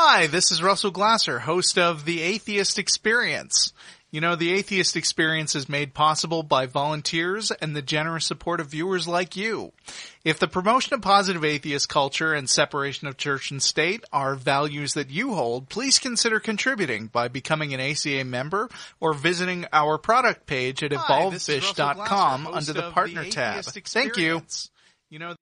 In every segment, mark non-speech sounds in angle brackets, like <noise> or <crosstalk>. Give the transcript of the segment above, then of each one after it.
Hi, this is Russell Glasser, host of The Atheist Experience. You know, The Atheist Experience is made possible by volunteers and the generous support of viewers like you. If the promotion of positive atheist culture and separation of church and state are values that you hold, please consider contributing by becoming an ACA member or visiting our product page at Hi, this is Russell evolvefish.com under the partner The tab. Atheist Thank you. You know,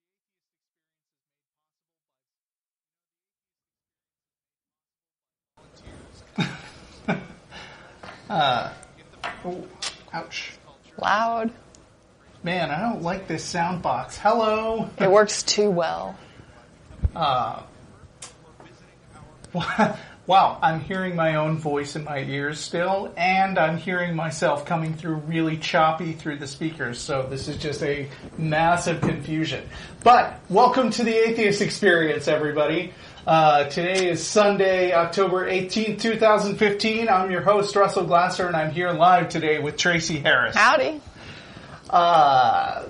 Uh, oh, ouch. Loud. Man, I don't like this sound box. Hello. <laughs> It works too well. Uh, <laughs> wow, I'm hearing my own voice in my ears still, and I'm hearing myself coming through really choppy through the speakers, so this is just a massive confusion. But, welcome to the Atheist Experience, everybody. Uh, today is Sunday, October 18th, 2015. I'm your host, Russell Glasser, and I'm here live today with Tracie Harris. Howdy. Uh,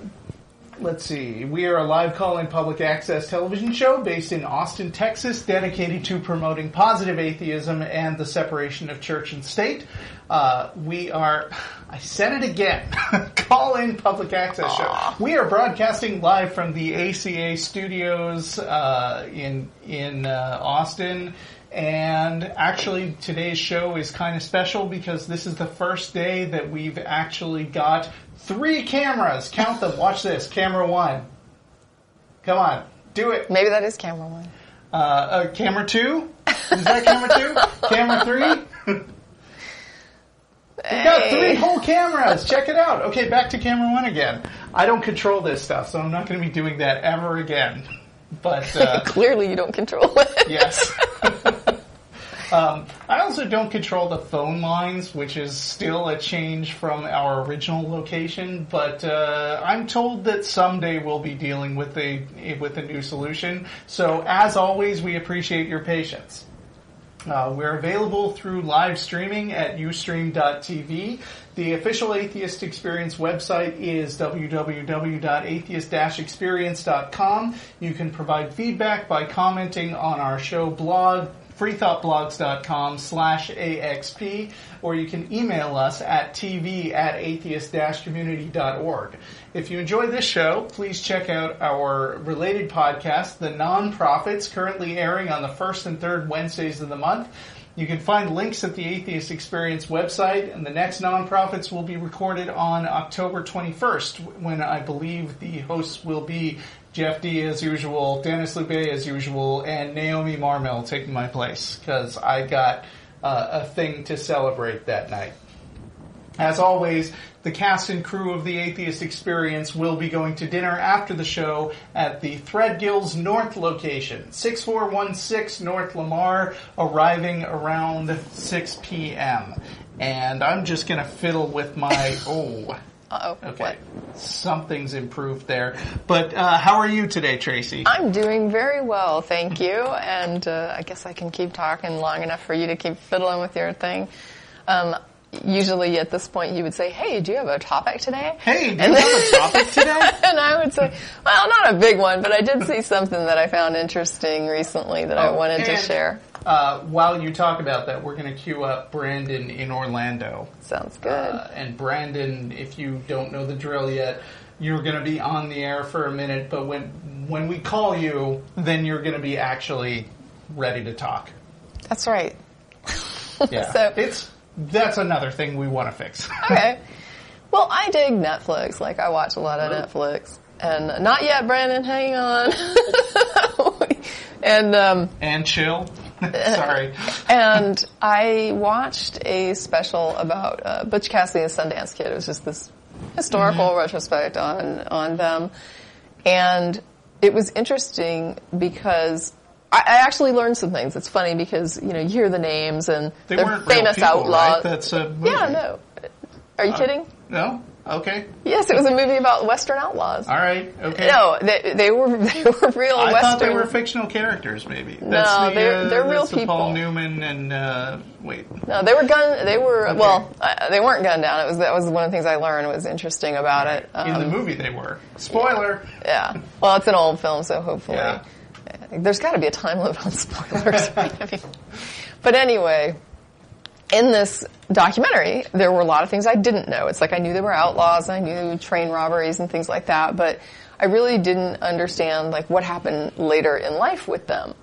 let's see. We are a live call-in public access television show based in Austin, Texas, dedicated to promoting positive atheism and the separation of church and state. Uh, we are, <laughs> I said it again, <laughs> call-in public access show. We are broadcasting live from the ACA studios uh, in in uh, Austin. And actually, today's show is kind of special because this is the first day that we've actually got three cameras. Count them. Watch this. Camera one. Come on. Do it. Maybe that is camera one. Uh, uh, camera two? Is that camera two? camera three? <laughs> We've got three whole cameras. Check it out. Okay, back to camera one again. I don't control this stuff, so I'm not going to be doing that ever again. But uh, <laughs> Clearly, you don't control it. Yes. <laughs> um, I also don't control the phone lines, which is still a change from our original location. But uh, I'm told that someday we'll be dealing with a with a new solution. So as always, we appreciate your patience. Uh, we're available through live streaming at ustream.tv. The official Atheist Experience website is www.atheist-experience.com. You can provide feedback by commenting on our show blog, freethoughtblogs.com slash AXP, or you can email us at tv at atheist-community.org. If you enjoy this show, please check out our related podcast, The Non-Prophets, currently airing on the first and third Wednesdays of the month. You can find links at the Atheist Experience website, and the next Non-Prophets will be recorded on October 21st, when I believe the hosts will be Jeff Dee as usual, Denis Loubet as usual, and Naomi Marmel taking my place, because I got uh, a thing to celebrate that night. As always, the cast and crew of the Atheist Experience will be going to dinner after the show at the Threadgill's North location, 6416 North Lamar, arriving around 6 p.m. And I'm just gonna fiddle with my, <laughs> oh, Uh oh. okay, something's improved there. But uh, how are you today, Tracie? I'm doing very well, thank you. And uh, I guess I can keep talking long enough for you to keep fiddling with your thing. Um, usually at this point, you would say, "Hey, do you have a topic today?" Hey, do you And have a topic today? <laughs> and I would say, "Well, not a big one, but I did see something that I found interesting recently that I Oh, wanted to share." Uh, while you talk about that, we're going to queue up Brandon in Orlando. Sounds good. Uh, and Brandon, if you don't know the drill yet, you're going to be on the air for a minute, but when when we call you, then you're going to be actually ready to talk. That's right. <laughs> Yeah, <laughs> So- it's that's another thing we want to fix. <laughs> Okay. Well, I dig Netflix. Like I watch a lot of Netflix, and not yet, Brandon. Hang on. and um, and chill. <laughs> Sorry. and I watched a special about uh, Butch Cassidy and Sundance Kid. It was just this historical retrospect on on them, and it was interesting because. I I actually learned some things. It's funny because you know you hear the names and They they're weren't famous people, outlaws. right? That's a movie. yeah, no. Are you kidding? No. Okay. Yes, it was a movie about Western outlaws. All right. Okay. No, they, they were <laughs> they were real I Western. thought they were fictional characters, maybe. That's No, the, they're- uh, they're real the Paul people. Newman and uh, wait. no, they were gun. They were well. Uh, they weren't gunned down. It was that was one of the things I learned. was interesting about it. In the Um, movie, they were. Spoiler. yeah. Well, it's an old film, so hopefully Yeah. there's got to be a time limit on <laughs> spoilers. right? I mean, but anyway, in this documentary, there were a lot of things I didn't know. It's like I knew they were outlaws, and I knew train robberies and things like that, but I really didn't understand like what happened later in life with them.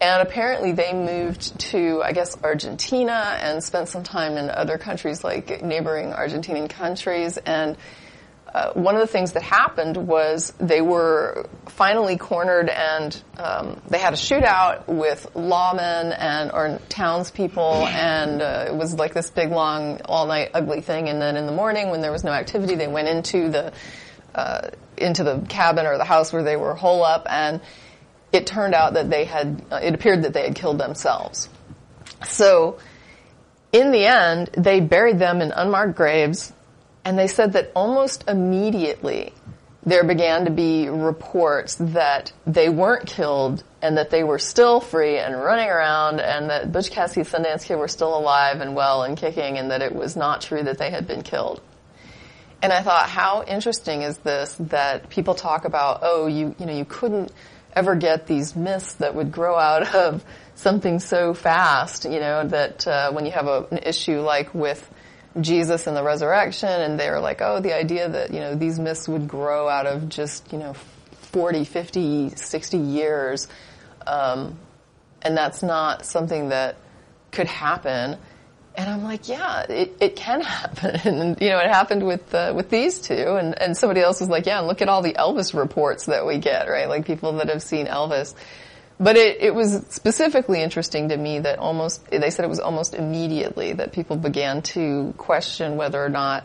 And apparently they moved to, I guess, Argentina and spent some time in other countries like neighboring Argentinian countries. And uh, one of the things that happened was they were finally cornered and um, they had a shootout with lawmen and or townspeople and uh, it was like this big long all night ugly thing and then in the morning when there was no activity they went into the uh, into the cabin or the house where they were hole up and it turned out that they had, uh, it appeared that they had killed themselves. So, in the end, they buried them in unmarked graves, and they said that almost immediately there began to be reports that they weren't killed and that they were still free and running around and that Butch Cassidy Sundance Kid were still alive and well and kicking and that it was not true that they had been killed. And I thought, how interesting is this that people talk about, oh, you, you know, you couldn't ever get these myths that would grow out of something so fast, you know, that uh, when you have a, an issue like with Jesus and the resurrection, and they're like, oh, the idea that, you know, these myths would grow out of just, you know, 40, 50, 60 years, um, and that's not something that could happen. And I'm like, yeah, it, it can <laughs> happen. And, you know, it happened with, uh, with these two. And, and somebody else was like, yeah, look at all the Elvis reports that we get, right? Like people that have seen Elvis. But it, it was specifically interesting to me that almost, they said it was almost immediately that people began to question whether or not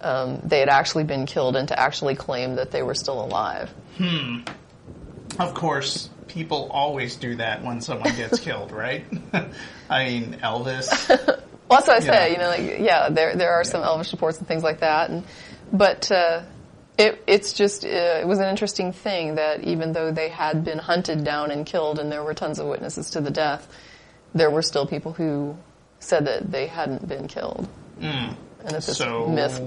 um, they had actually been killed and to actually claim that they were still alive. Hmm. Of course, people always do that when someone gets <laughs> killed, right? <laughs> I mean, Elvis. Well, that's what I say. You know, like yeah, there there are some Elvis reports and things like that, and but uh, it it's just uh, it was an interesting thing that even though they had been hunted down and killed, and there were tons of witnesses to the death, there were still people who said that they hadn't been killed. Mm. And so, myth.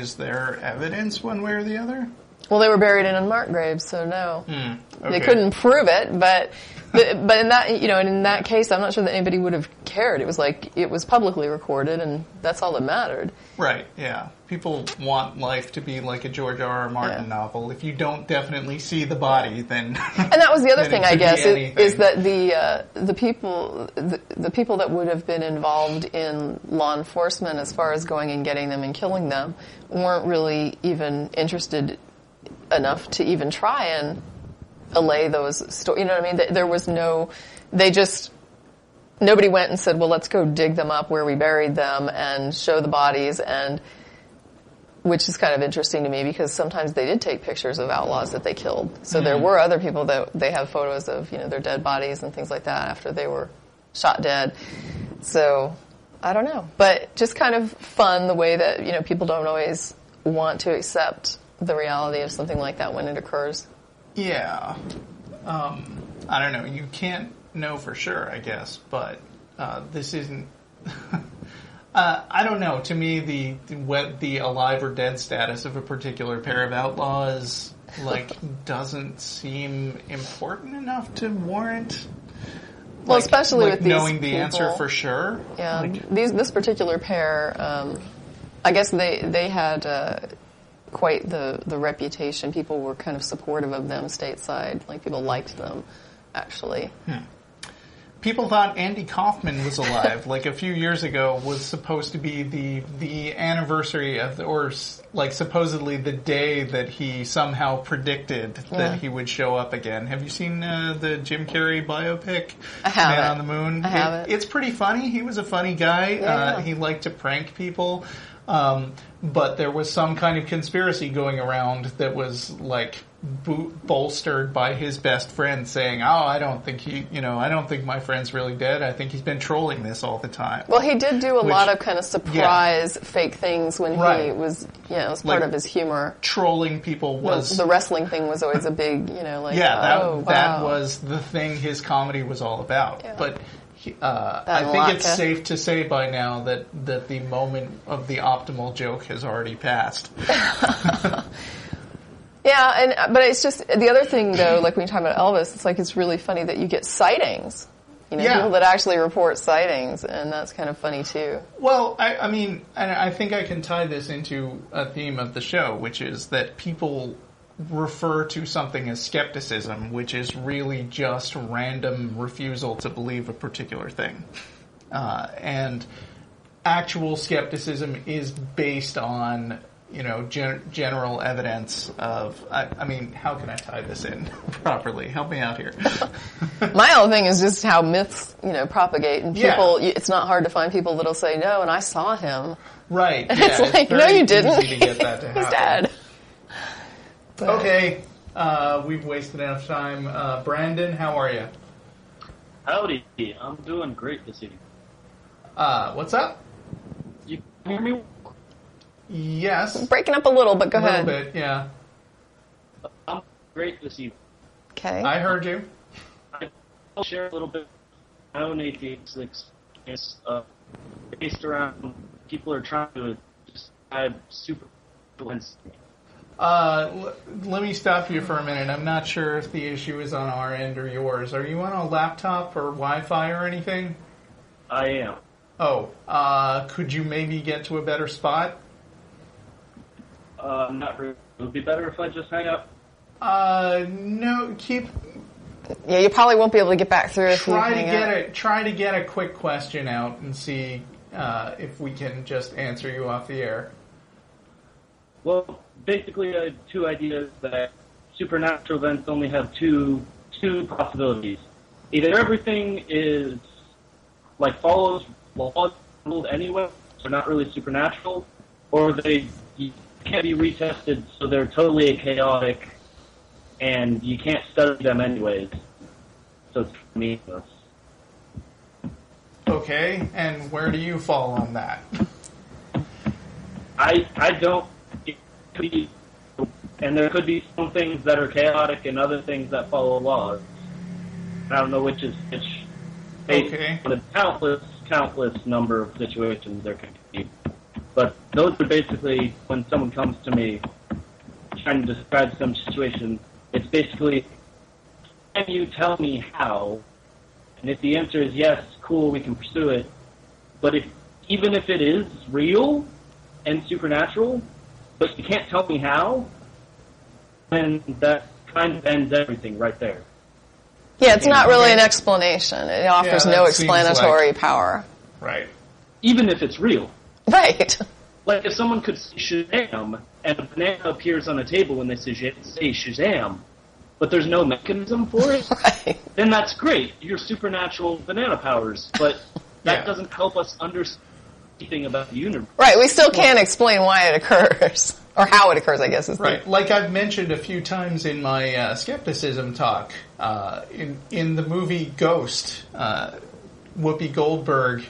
is there evidence one way or the other? Well, they were buried in unmarked graves, so no, Hmm. they couldn't prove it. But but but in that you know, and in that case, I'm not sure that anybody would have cared. It was like it was publicly recorded, and that's all that mattered. Right, yeah. People want life to be like a George R. R. Martin Yeah. novel. If you don't definitely see the body, then. And that was the other <laughs> thing, I guess, is, is that the uh, the people the, the people that would have been involved in law enforcement, as far as going and getting them and killing them, weren't really even interested enough to even try and allay those stories. You know what I mean? There was no. They just nobody went and said, "Well, let's go dig them up where we buried them and show the bodies." And which is kind of interesting to me because sometimes they did take pictures of outlaws that they killed. So there were other people that they have photos of, you know, their dead bodies and things like that after they were shot dead. So I don't know, but just kind of fun the way that you know people don't always want to accept the reality of something like that when it occurs. Yeah. Um, I don't know. You can't know for sure, I guess, but uh, this isn't. <laughs> uh, I don't know. To me, the the, what, the alive or dead status of a particular pair of outlaws like <laughs> doesn't seem important enough to warrant. Well, especially like with these knowing the answer for sure. Yeah, Like, these this particular pair, um, I guess they they had uh, quite the the reputation. People were kind of supportive of them stateside. Like people liked them, actually. People thought Andy Kaufman was alive. like a few years ago, was supposed to be the the anniversary of, the, or like supposedly the day that he somehow predicted Yeah. that he would show up again. Have you seen uh, the Jim Carrey biopic. Man on the Moon? I haven't. It- it's pretty funny. He was a funny guy. Yeah. Uh, he liked to prank people. Um, but there was some kind of conspiracy going around that was like bo- bolstered by his best friend saying, "Oh, I don't think he, you know, I don't think my friend's really dead. I think he's been trolling this all the time." Well, he did do a Which- lot of kind of surprise fake things when he was, you know, it was part Like- of his humor. trolling people was the wrestling thing was always a big, you know, like yeah, that oh, that wow. was the thing his comedy was all about. Yeah. But uh, I think it's safe to say by now that that the moment of the optimal joke has already passed. <laughs> <laughs> Yeah, and but it's just the other thing though. Like when you talk about Elvis, it's like it's really funny that you get sightings. You know, Yeah. people that actually report sightings, and that's kind of funny too. Well, I, I mean, and I think I can tie this into a theme of the show, which is that people refer to something as skepticism, which is really just random refusal to believe a particular thing. Uh, and actual skepticism is based on, you know, gen- general evidence of, I, I mean, how can I tie this in <laughs> properly? Help me out here. <laughs> My whole thing is just how myths, you know, propagate, and people. you- It's not hard to find people that'll say no, and I saw him. right. And yeah, it's like, no, you didn't. easy to get that to <laughs> He's dead. But- Okay, uh, we've wasted enough time. Uh, Brandon, how are you? Howdy, I'm doing great this evening. Uh, what's up? You can hear me? Yes, Breaking up a little, but go a little ahead. bit. Yeah, I'm great this evening. Okay. I heard you. I'll share a little bit of my own atheist experience uh, based around people are trying to describe super Uh, l- let me stop you for a minute. I'm not sure if the issue is on our end or yours. Are you on a laptop or Wi-Fi or anything? I am. Oh, uh, could you maybe get to a better spot? Uh, not really. It would be better if I just hang up. Uh, no. Keep yeah, you probably won't be able to get back through if you try to hang get up. a try to get a quick question out and see uh, if we can just answer you off the air. Well, basically, I had two ideas that supernatural events only have two two possibilities. Either everything is like follows laws ruled anyway, so not really supernatural, or they can't be retested, so they're totally chaotic, and you can't study them anyways. So it's meaningless. Okay, and where do you fall on that? I I don't. Be, and there could be some things that are chaotic and other things that follow laws. I don't know which is which. Okay. the countless countless number of situations there could be, but those are basically when someone comes to me trying to describe some situation. It's basically, can you tell me how? And if the answer is yes, cool, we can pursue it. But if even if it is real and supernatural, but you can't tell me how, then that kind of ends everything right there. Yeah, it's not really an explanation. It offers Yeah, no that seems explanatory power. Right. Even if it's real. Right. <laughs> Like if someone could say Shazam and a banana appears on a table when they say Sh- say Shazam, but there's no mechanism for it, <laughs> right. then that's great. Your supernatural banana powers, but that Yeah. doesn't help us understand anything about the universe. Right. We still can't explain why it occurs. <laughs> Or how it occurs, I guess is the- Right. Like I've mentioned a few times in my uh, skepticism talk, uh, in in the movie Ghost, uh, Whoopi Goldberg,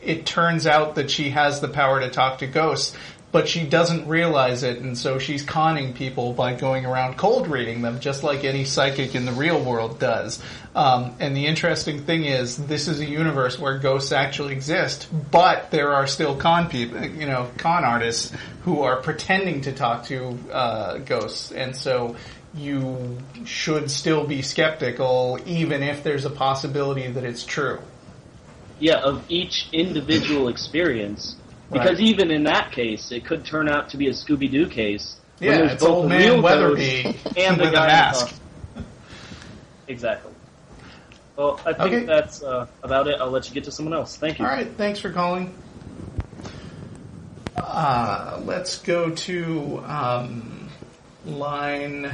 it turns out that she has the power to talk to ghosts, but she doesn't realize it, and so she's conning people by going around cold reading them, just like any psychic in the real world does. Um, and the interesting thing is, this is a universe where ghosts actually exist, but there are still con people, you know, con artists who are pretending to talk to uh, ghosts, and so you should still be skeptical, even if there's a possibility that it's true. Yeah, of each individual experience. Because Right. even in that case, it could turn out to be a Scooby Doo case. Yeah, there's it's both old <laughs> a man Weatherby and the with guy mask. Exactly. Well, I think Okay. that's uh, about it. I'll let you get to someone else. Thank you. All right, thanks for calling. Uh, let's go to um, line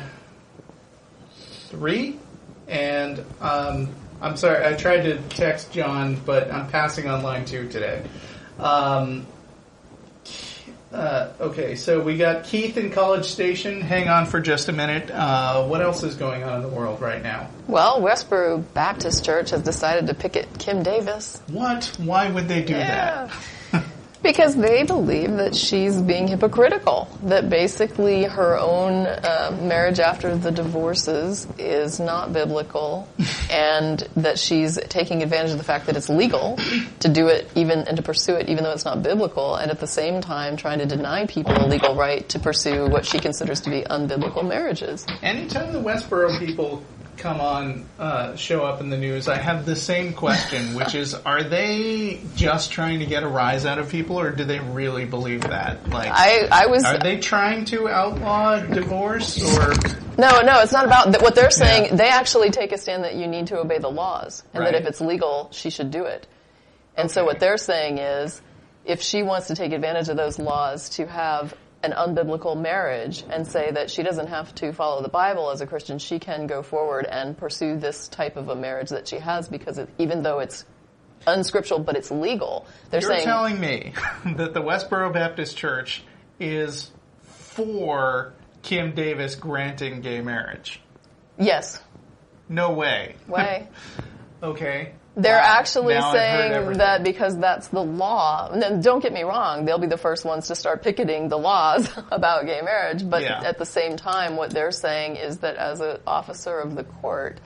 three, and um, I'm sorry, I tried to text John, but I'm passing on line two today. Um, uh, okay, so we got Keith in College Station. Hang on for just a minute. Uh, what else is going on in the world right now? Well, Westboro Baptist Church has decided to picket Kim Davis. What? Why would they do that? Because they believe that she's being hypocritical. That basically her own uh, marriage after the divorces is not biblical, <laughs> and that she's taking advantage of the fact that it's legal to do it even and to pursue it even though it's not biblical, and at the same time trying to deny people a legal right to pursue what she considers to be unbiblical marriages. Anytime the Westboro people come on, uh, show up in the news, I have the same question, <laughs> which is: Are they just trying to get a rise out of people, or do they really believe that? Like, I, I was are they trying to outlaw divorce, or No, no, it's not about th- what they're saying. Yeah. They actually take a stand that you need to obey the laws, and that if it's legal, she should do it. And so what they're saying is, if she wants to take advantage of those laws to have an unbiblical marriage and say that she doesn't have to follow the Bible as a Christian, she can go forward and pursue this type of a marriage that she has because it, even though it's unscriptural but it's legal, they're saying. you're saying telling me <laughs> that the Westboro Baptist Church is for Kim Davis granting gay marriage? yes, No way. way. <laughs> Okay. They're Wow. actually Now saying that because that's the law. No, don't get me wrong; they'll be the first ones to start picketing the laws <laughs> about gay marriage. But Yeah. at the same time, what they're saying is that as an officer of the court,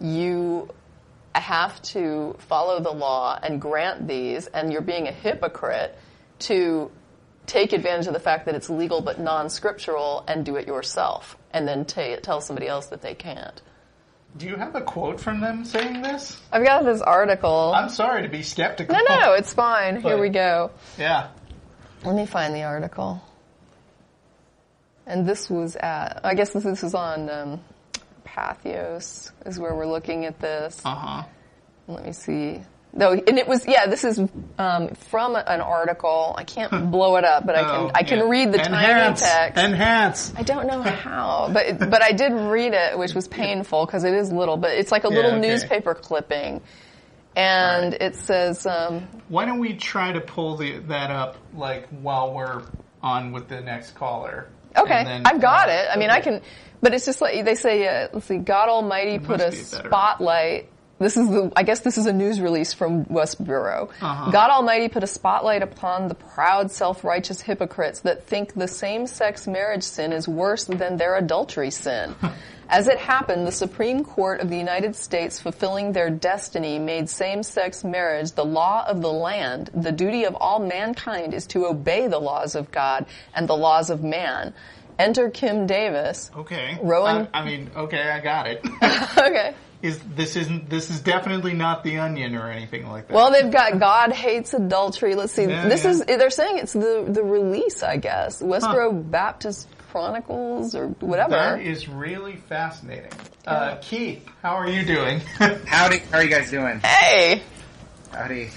you have to follow the law and grant these, and you're being a hypocrite to take advantage of the fact that it's legal but non-scriptural and do it yourself, and then ta tell somebody else that they can't. Do you have a quote from them saying this? I've got this article. I'm sorry to be skeptical. no, no, it's fine. Here we go. Yeah. Let me find the article. And this was at, I guess this, this is on um, Patheos, is where we're looking at this. Uh huh. Let me see. No, and it was, yeah, this is um, from an article. I can't blow it up, but I can, I can read the Enhance. tiny text. Enhance. I don't know how, but but I did read it, which was painful because it is little, but it's like a little okay. newspaper clipping, and Right. it says, um, Why don't we try to pull the, that up like while we're on with the next caller? Okay, then- I've got uh, it. I mean, okay. I can, but it's just like they say. Uh, let's see, God Almighty put a spotlight. This is the. I guess this is a news release from Westboro. Uh-huh. God Almighty put a spotlight upon the proud, self-righteous hypocrites that think the same-sex marriage sin is worse than their adultery sin. <laughs> As it happened, the Supreme Court of the United States, fulfilling their destiny, made same-sex marriage the law of the land. The duty of all mankind is to obey the laws of God and the laws of man. Enter Kim Davis. Okay. Rowan- I mean, okay, I got it. <laughs> okay. Is this isn't this is definitely not the onion or anything like that? Well, they've got God hates adultery. Let's see. Yeah, this yeah. is they're saying it's the the release, I guess. Westboro Baptist Chronicles or whatever. that is really fascinating. Uh, Keith, how are you doing? <laughs> Howdy, how are you guys doing? hey, Howdy.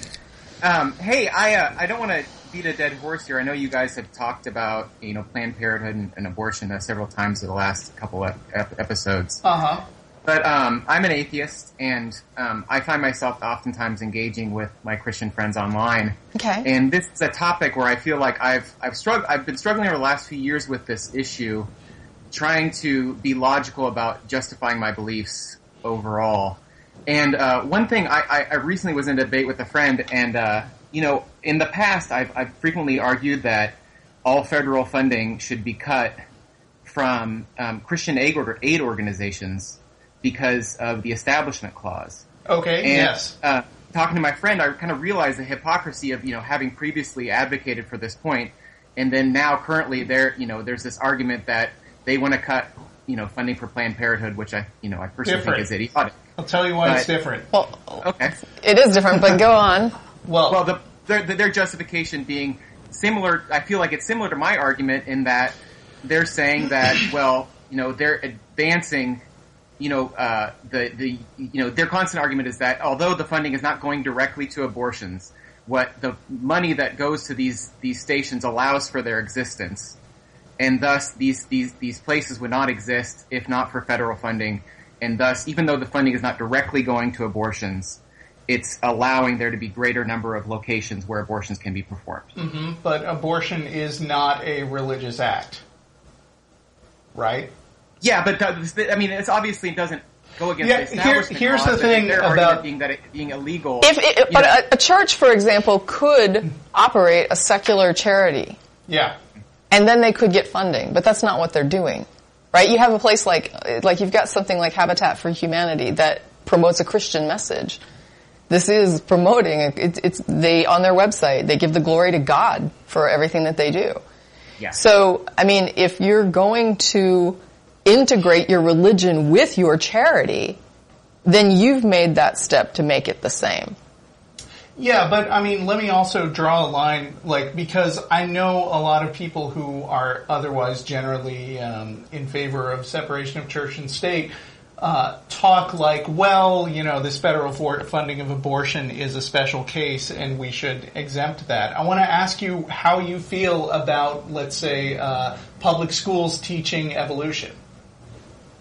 Um, hey, I uh, I don't want to beat a dead horse here. I know you guys have talked about you know Planned Parenthood and, and abortion uh, several times in the last couple of ep- episodes. uh huh. But um, I'm an atheist, and um, I find myself oftentimes engaging with my Christian friends online. Okay. And this is a topic where I feel like I've I've struggled. I've been struggling over the last few years with this issue, trying to be logical about justifying my beliefs overall. And uh, one thing I, I, I recently was in a debate with a friend, and uh, you know, in the past, I've, I've frequently argued that all federal funding should be cut from um, Christian aid, or, aid organizations because of the Establishment Clause. Okay. And, yes. Uh, talking to my friend, I kind of realized the hypocrisy of you know having previously advocated for this point, and then now currently there you know there's this argument that they want to cut you know funding for Planned Parenthood, which I you know I personally Different. think is idiotic. I'll tell you why it's different. well, Okay. it is different, but go on. <laughs> Well, Well, the, their, their justification being similar, I feel like it's similar to my argument in that they're saying that, well, you know, they're advancing, you know, uh, the, the, you know, their constant argument is that although the funding is not going directly to abortions, what the money that goes to these, these stations allows for their existence. And thus, these, these, these places would not exist if not for federal funding. And thus, even though the funding is not directly going to abortions, it's allowing there to be greater number of locations where abortions can be performed. but abortion is not a religious act, right? Yeah, but th- I mean, it's obviously it doesn't go against Yeah, the here- here's clause, the thing their about- argument being that it being illegal. If, it, but know, a, a church, for example, could operate a secular charity, Yeah. and then they could get funding, but that's not what they're doing, right? You have a place like like you've got something like Habitat for Humanity that promotes a Christian message. This is promoting it, it's they on their website they give the glory to God for everything that they do. yeah. So, I mean, if you're going to integrate your religion with your charity, then you've made that step to make it the same. Yeah, but I mean, let me also draw a line, like, because I know a lot of people who are otherwise generally um, in favor of separation of church and state uh, talk like, well, you know, this federal funding of abortion is a special case and we should exempt that. I want to ask you how you feel about, let's say, uh, public schools teaching evolution.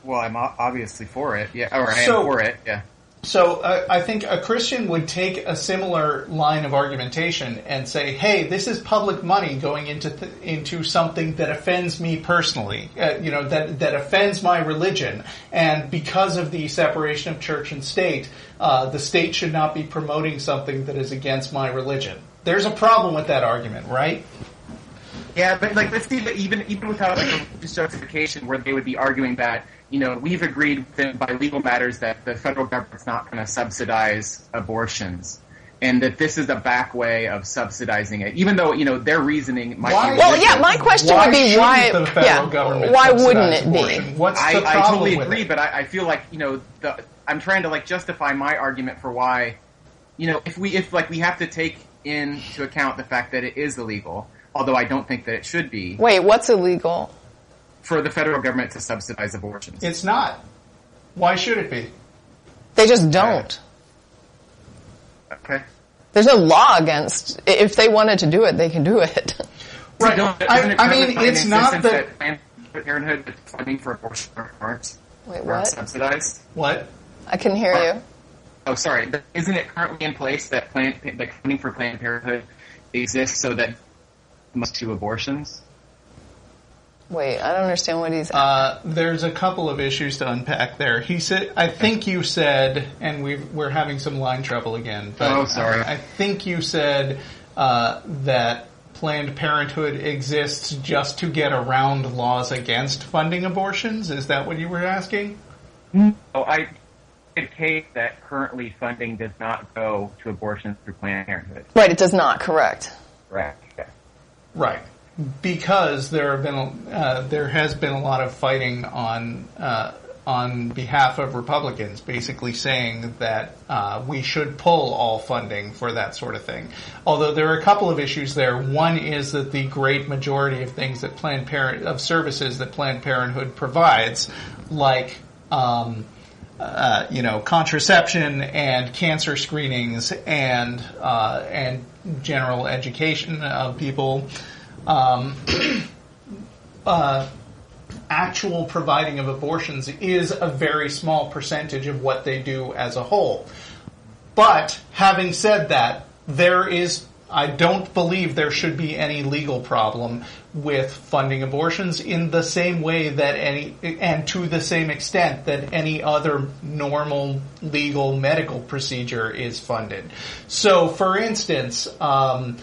Well, I'm obviously for it. Yeah, or I So- am for it. Yeah. So uh, I think a Christian would take a similar line of argumentation and say, "Hey, this is public money going into th- into something that offends me personally. Uh, you know that that offends my religion, and because of the separation of church and state, uh, the state should not be promoting something that is against my religion." There's a problem with that argument, right? Yeah, but like let's see, even even without like a justification, where they would be arguing that you know we've agreed by legal matters that the federal government's not going to subsidize abortions, and that this is a back way of subsidizing it, even though you know their reasoning might Why- be. Well, yeah, my question Why would be why, the federal yeah, government why wouldn't it abortion? be? What's I, the I problem totally with agree, it? but I, I feel like you know the I'm trying to like justify my argument for why you know if we if like we have to take into account the fact that it is illegal, although I don't think that it should be Wait, what's illegal? For the federal government to subsidize abortions. It's not. Why should it be? They just don't. okay. There's no law against. If they wanted to do it, they can do it. Right. Don't- I- I mean, it's not insistence that- Planned Parenthood funding for abortion aren't, Wait, aren't what? subsidized. What? I can hear you. Oh, sorry. Isn't it currently in place that Planned, that funding for Planned Parenthood exists so that must to abortions? Wait, I don't understand what he's. Uh, there's a couple of issues to unpack there. He said, I think you said, and we've, we're having some line trouble again. But Oh, sorry. I, I think you said uh, that Planned Parenthood exists just to get around laws against funding abortions. Is that what you were asking? Oh, I a case that currently funding does not go to abortions through Planned Parenthood. right, it does not. Correct. Correct. Yeah. Right. Because there have been uh, there has been a lot of fighting on uh, on behalf of Republicans, basically saying that uh, we should pull all funding for that sort of thing. Although there are a couple of issues there. One is that the great majority of things that Planned Parent of services that Planned Parenthood provides, like um, uh, you know, contraception and cancer screenings and uh, and general education of people. Um, <clears throat> uh, actual providing of abortions is a very small percentage of what they do as a whole. But having said that, there is I don't believe there should be any legal problem with funding abortions in the same way that any and to the same extent that any other normal legal medical procedure is funded. So, for instance, um,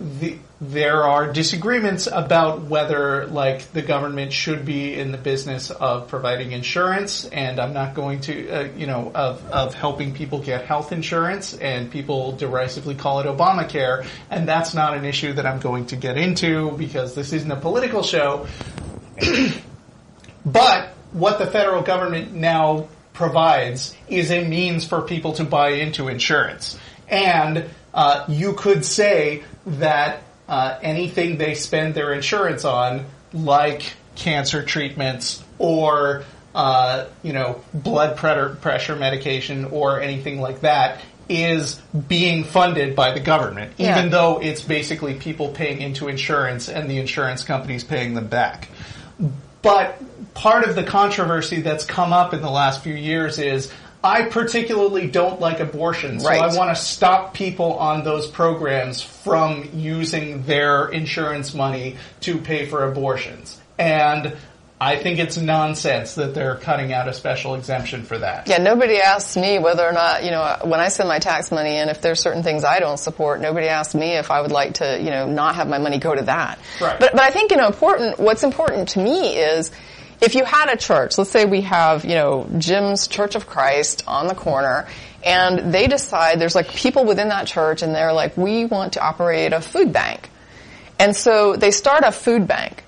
the, there are disagreements about whether like the government should be in the business of providing insurance and I'm not going to uh, you know of of helping people get health insurance and people derisively call it Obamacare and that's not an issue that I'm going to get into because this isn't a political show <clears throat> but what the federal government now provides is a means for people to buy into insurance. And uh, you could say that uh, anything they spend their insurance on, like cancer treatments or uh, you know blood pressure, pressure medication or anything like that, is being funded by the government, Yeah. even though it's basically people paying into insurance and the insurance companies paying them back. But part of the controversy that's come up in the last few years is I particularly don't like abortion, so Right. I want to stop people on those programs from using their insurance money to pay for abortions. And I think it's nonsense that they're cutting out a special exemption for that. Yeah, nobody asks me whether or not, you know, when I send my tax money in, if there's certain things I don't support, nobody asks me if I would like to, you know, not have my money go to that. Right. But, but I think, you know, important, what's important to me is if you had a church, let's say we have, you know, Jim's Church of Christ on the corner, and they decide there's like people within that church and they're like, we want to operate a food bank. And so they start a food bank.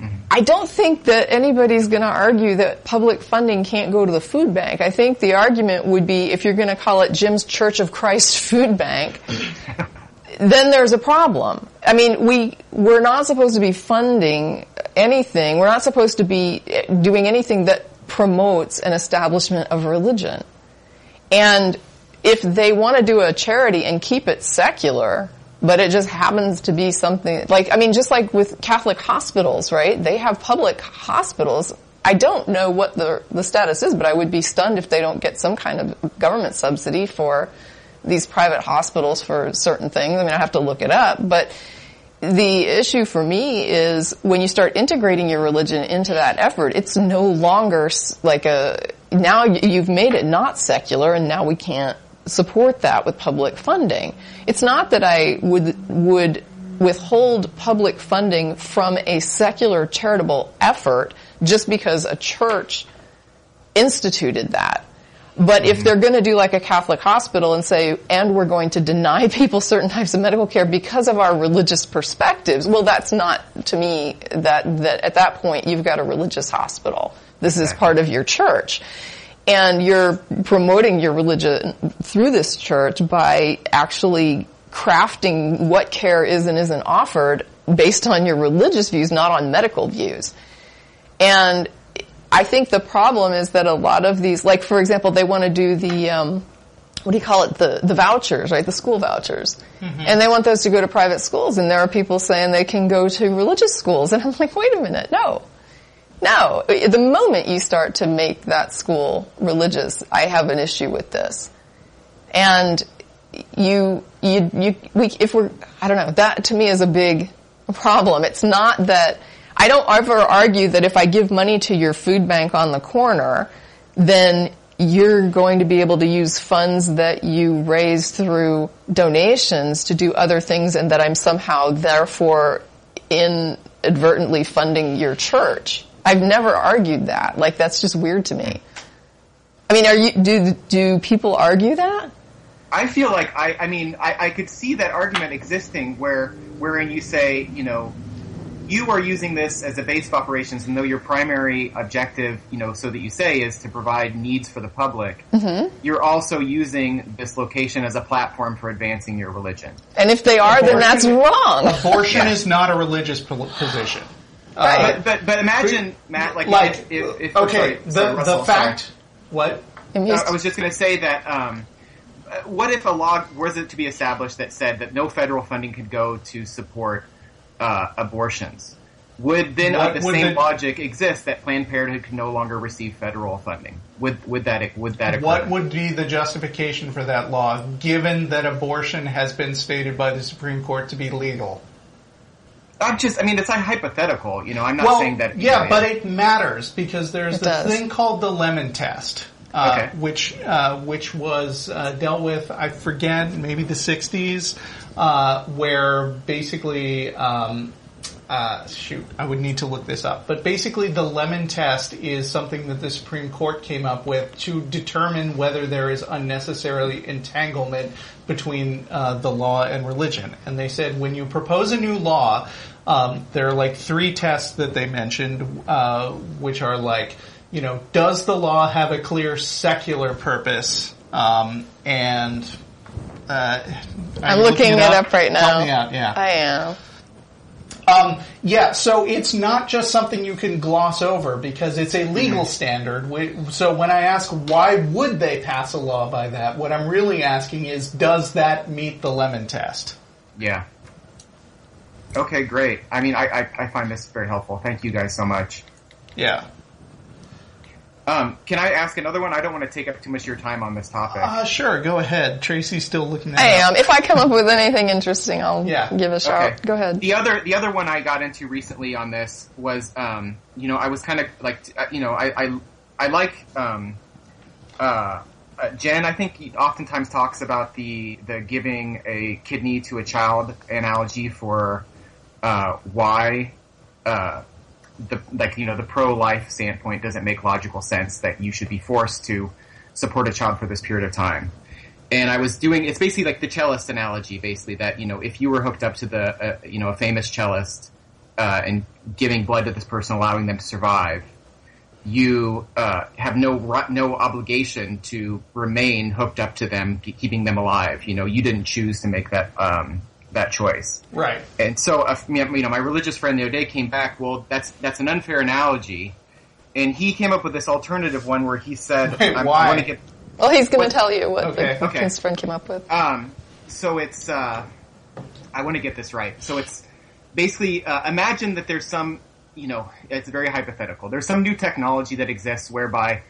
Mm-hmm. I don't think that anybody's going to argue that public funding can't go to the food bank. I think the argument would be if you're going to call it Jim's Church of Christ Food Bank, <laughs> then there's a problem. I mean, we we're not supposed to be funding anything. We're not supposed to be eh, doing anything that promotes an establishment of religion. And if they want to do a charity and keep it secular, but it just happens to be something like I mean just like with Catholic hospitals, right? They have public hospitals. I don't know what the the status is, but I would be stunned if they don't get some kind of government subsidy for these private hospitals for certain things. I mean, I have to look it up, but the issue for me is when you start integrating your religion into that effort, it's no longer like a now you've made it not secular and now we can't support that with public funding. It's not that I would would withhold public funding from a secular charitable effort just because a church instituted that. But if they're going to do like a Catholic hospital and say, and we're going to deny <laughs> people certain types of medical care because of our religious perspectives, well, that's not to me that, that at that point you've got a religious hospital. This is part of your church. And you're promoting your religion through this church by actually crafting what care is and isn't offered based on your religious views, not on medical views. And I think the problem is that a lot of these, like for example, they want to do the, um, what do you call it, the, the vouchers, right, the school vouchers. Mm-hmm. And they want those to go to private schools, and there are people saying they can go to religious schools. And I'm like, wait a minute, no. No, the moment you start to make that school religious, I have an issue with this. And you, you, you, we, if we're, I don't know, that to me is a big problem. It's not that, I don't ever argue that if I give money to your food bank on the corner, then you're going to be able to use funds that you raise through donations to do other things and that I'm somehow therefore inadvertently funding your church. I've never argued that. Like that's just weird to me. I mean, are you do do people argue that? I feel like I I mean I, I could see that argument existing where wherein you say you know you are using this as a base of operations, and though your primary objective, you know, so that you say is to provide needs for the public, mm-hmm. you're also using this location as a platform for advancing your religion. And if they are, abortion, then that's wrong. Abortion is not a religious position. Right. Uh, but, but, but imagine Matt, like, like if, if, if okay, sorry, the sorry, Russell, the fact what I was just going to say that. Um, what if a law was it to be established that said that no federal funding could go to support uh, abortions? Would then uh, the same the, logic exist that Planned Parenthood could no longer receive federal funding? Would would that would that occur? What would be the justification for that law, given that abortion has been stated by the Supreme Court to be legal? I'm just, I mean, it's a hypothetical. You know, I'm not well, saying that. Yeah, but it matters because there's It this does. thing called the lemon test. Uh, Okay. which uh, which was uh, dealt with, I forget, maybe the '60s, uh, where basically, um, uh, shoot, I would need to look this up, but basically, the lemon test is something that the Supreme Court came up with to determine whether there is unnecessarily entanglement between uh, the law and religion. And they said when you propose a new law, um, there are like three tests that they mentioned, uh, which are like, you know, does the law have a clear secular purpose? Um, and uh, I'm you looking it up? up right now. Help out, yeah. I am. Um, yeah, so it's not just something you can gloss over because it's a legal standard. We- So when I ask why would they pass a law by that, what I'm really asking is does that meet the lemon test? Yeah. Okay, great. I mean, I, I, I find this very helpful. Thank you guys so much. Yeah. Um, can I ask another one? I don't want to take up too much of your time on this topic. Uh, sure, go ahead. Tracie's still looking at I it. am. If I come up with anything interesting, I'll Yeah. give a shout. Okay. Go ahead. The other, the other one I got into recently on this was, um, you know, I was kind of like, uh, you know, I, I, I like, um, uh, uh, Jen. I think he oftentimes talks about the the giving a kidney to a child analogy for uh, why uh, the like you know the pro life standpoint doesn't make logical sense that you should be forced to support a child for this period of time. And I was doing it's basically like the cellist analogy, basically that you know if you were hooked up to the uh, you know a famous cellist uh, and giving blood to this person, allowing them to survive, you uh, have no no obligation to remain hooked up to them, keeping them alive. You know, you didn't choose to make that um, that choice. Right. And so, uh, you know, my religious friend the other day came back. Well, that's that's an unfair analogy, and he came up with this alternative one where he said, <laughs> Wait, I'm, why? "I want to get." Well, he's going to tell you what Okay. the, Okay. his friend came up with. Um, so it's uh, I want to get this right. So it's basically uh, imagine that there's some, you know, it's very hypothetical. There's some new technology that exists whereby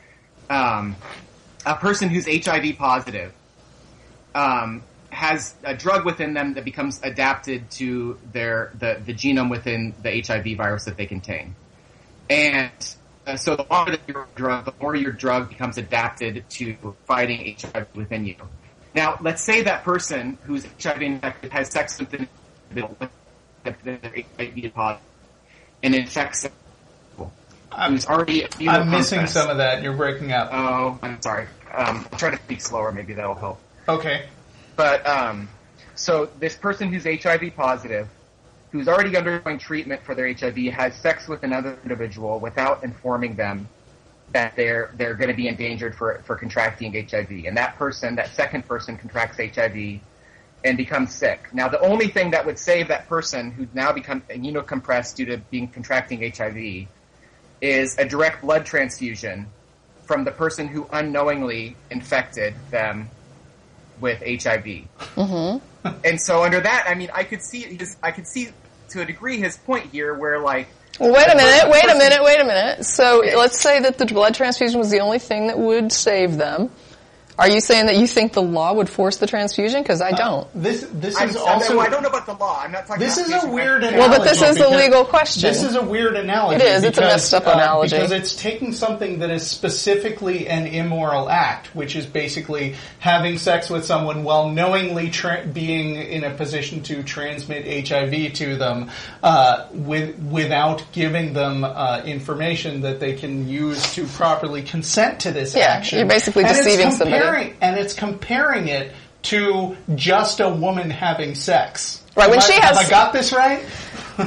um, a person who's HIV positive um, has a drug within them that becomes adapted to their the, the genome within the HIV virus that they contain, and uh, so the longer your drug, the more your drug becomes adapted to fighting HIV within you. Now, let's say that person who's HIV infected has sex with an individual that they're HIV positive and infects I'm, who's already I'm missing some of that. You're breaking up. Oh, I'm sorry. Um, I'll try to speak slower. Maybe that'll help. Okay. But um, so this person who's HIV positive, who's already undergoing treatment for their HIV, has sex with another individual without informing them that they're they're going to be endangered for for contracting HIV, and that person, that second person, contracts HIV and becomes sick. Now, the only thing that would save that person who's now become immunocompressed due to being contracting HIV is a direct blood transfusion from the person who unknowingly infected them with HIV. Mm-hmm. and so under that, I mean, I could see his, I could see to a degree his point here, where like, Well, wait a minute, person- wait a minute, wait a minute. So Okay. let's say that the blood transfusion was the only thing that would save them. Are you saying that you think the law would force the transfusion? Because I don't. This this I'm, is also I don't know about the law. I'm not talking. This about is a weird analogy. Well, but this is a legal question. This is a weird analogy. It is. It's a messed up uh, analogy. because it's taking something that is specifically an immoral act, which is basically having sex with someone while knowingly tra- being in a position to transmit HIV to them, uh, with without giving them uh, information that they can use to properly consent to this Yeah, action. you're basically And deceiving somebody. Comparing- And it's comparing it to just a woman having sex. Right, when Have she I- has- have I got this right?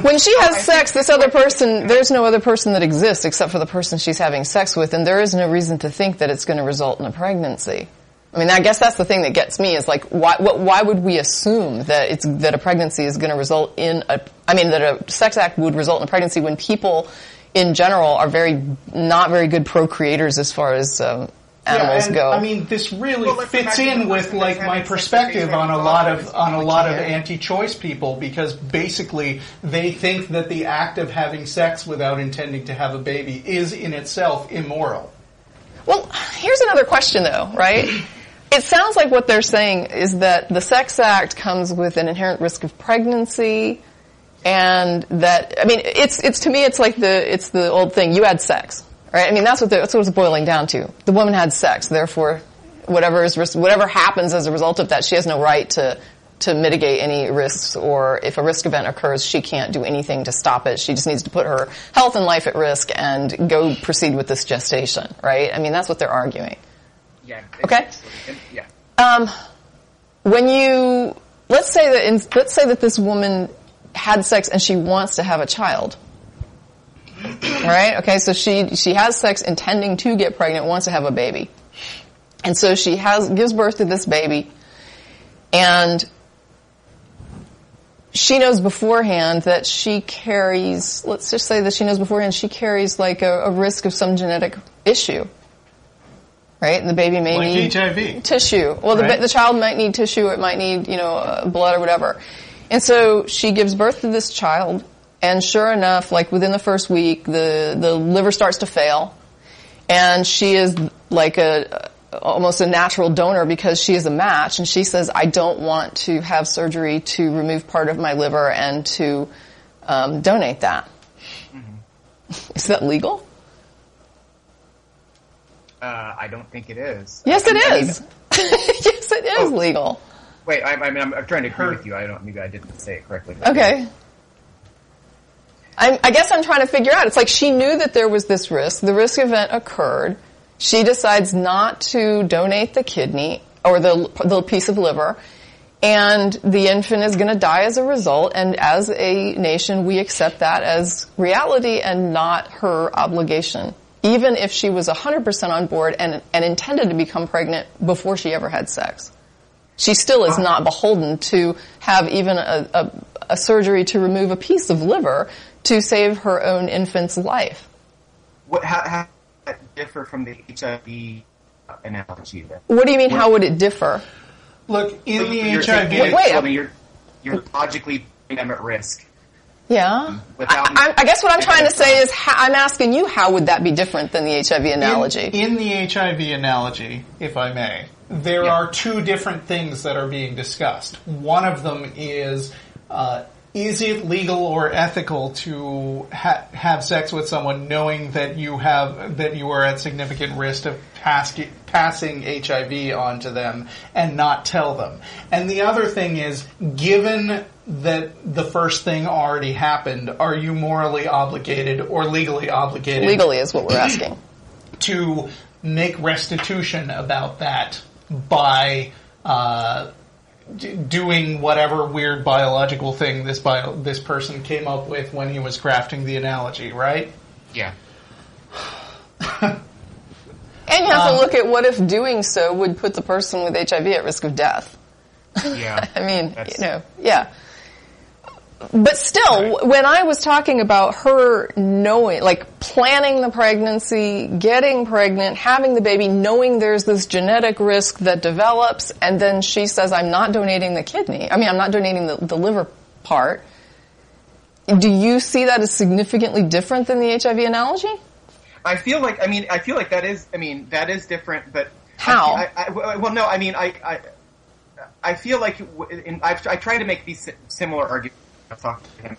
When she has <laughs> sex, this other person, there's no other person that exists except for the person she's having sex with, and there is no reason to think that it's going to result in a pregnancy. I mean, I guess that's the thing that gets me is like, why, what, why would we assume that it's, that a pregnancy is going to result in a, I mean, that a sex act would result in a pregnancy when people in general are very, not very good procreators as far as, um, animals yeah, and, go. I mean, this really Well, fits in with like my having sex with perspective on a lot of on a lot of anti-choice people because basically they think that the act of having sex without intending to have a baby is in itself immoral. Well, here's another question though, right? <clears throat> It sounds like what they're saying is that the sex act comes with an inherent risk of pregnancy and that, I mean, it's, it's, to me, it's like the, it's the old thing, you had sex, right? I mean, that's what, the, that's what it's boiling down to. The woman had sex, therefore, whatever is, whatever happens as a result of that, she has no right to, to mitigate any risks or if a risk event occurs, she can't do anything to stop it. She just needs to put her health and life at risk and go proceed with this gestation, right? I mean, that's what they're arguing. Yeah. Okay. Yeah. Um, when you let's say that in, let's say that this woman had sex and she wants to have a child. Right? Okay, so she she has sex intending to get pregnant, wants to have a baby. And so she has gives birth to this baby and she knows beforehand that she carries let's just say that she knows beforehand she carries like a, a risk of some genetic issue. Right? And the baby may Like need HIV. tissue. Well, the, the child might need tissue. It might need, you know, uh, blood or whatever. And so she gives birth to this child, and sure enough, like within the first week, the the liver starts to fail, and she is like a almost a natural donor because she is a match, and she says, "I don't want to have surgery to remove part of my liver and to um, donate that." Mm-hmm. Is that legal? Uh, I don't think it is. Yes, I- it I mean- is. <laughs> yes, it is Oh. legal. wait, I, I mean, I'm, I'm trying to agree with you. I don't. Maybe I didn't say it correctly. Okay. I'm, I guess I'm trying to figure out. It's like she knew that there was this risk. The risk event occurred. She decides not to donate the kidney or the, the piece of liver. And the infant is going to die as a result. And as a nation, we accept that as reality and not her obligation. Even if she was 100% on board and, and intended to become pregnant before she ever had sex. She still is not beholden to have even a, a, a surgery to remove a piece of liver to save her own infant's life. What, how, how does that differ from the HIV analogy? Then? What do you mean, how would it differ? Look, in So the you're HIV, saying- Wait, wait. I mean, you're you're logically putting them at risk. Yeah. Without- I, I, I guess what I'm trying to say is, how, I'm asking you, how would that be different than the HIV analogy? In, in the HIV analogy, if I may, there Yeah. are two different things that are being discussed. One of them is, uh, is it legal or ethical to ha- have sex with someone knowing that you have that you are at significant risk of pass- passing HIV on to them and not tell them? And the other thing is, given that the first thing already happened, are you morally obligated or legally obligated Legally is what we're asking. <coughs> to make restitution about that by uh, d- doing whatever weird biological thing this bio- this person came up with when he was crafting the analogy, right? Yeah. <laughs> And you have to um, look at what if doing so would put the person with HIV at risk of death. Yeah. <laughs> I mean, you know, yeah. But still, when I was talking about her knowing, like planning the pregnancy, getting pregnant, having the baby, knowing there's this genetic risk that develops, and then she says, I'm not donating the kidney. I mean, I'm not donating the, the liver part. Do you see that as significantly different than the HIV analogy? I feel like I mean I feel like that is I mean that is different, but How? I, I, I- well, no, I mean I I, I feel like in, I try to make these similar arguments. Talked to him,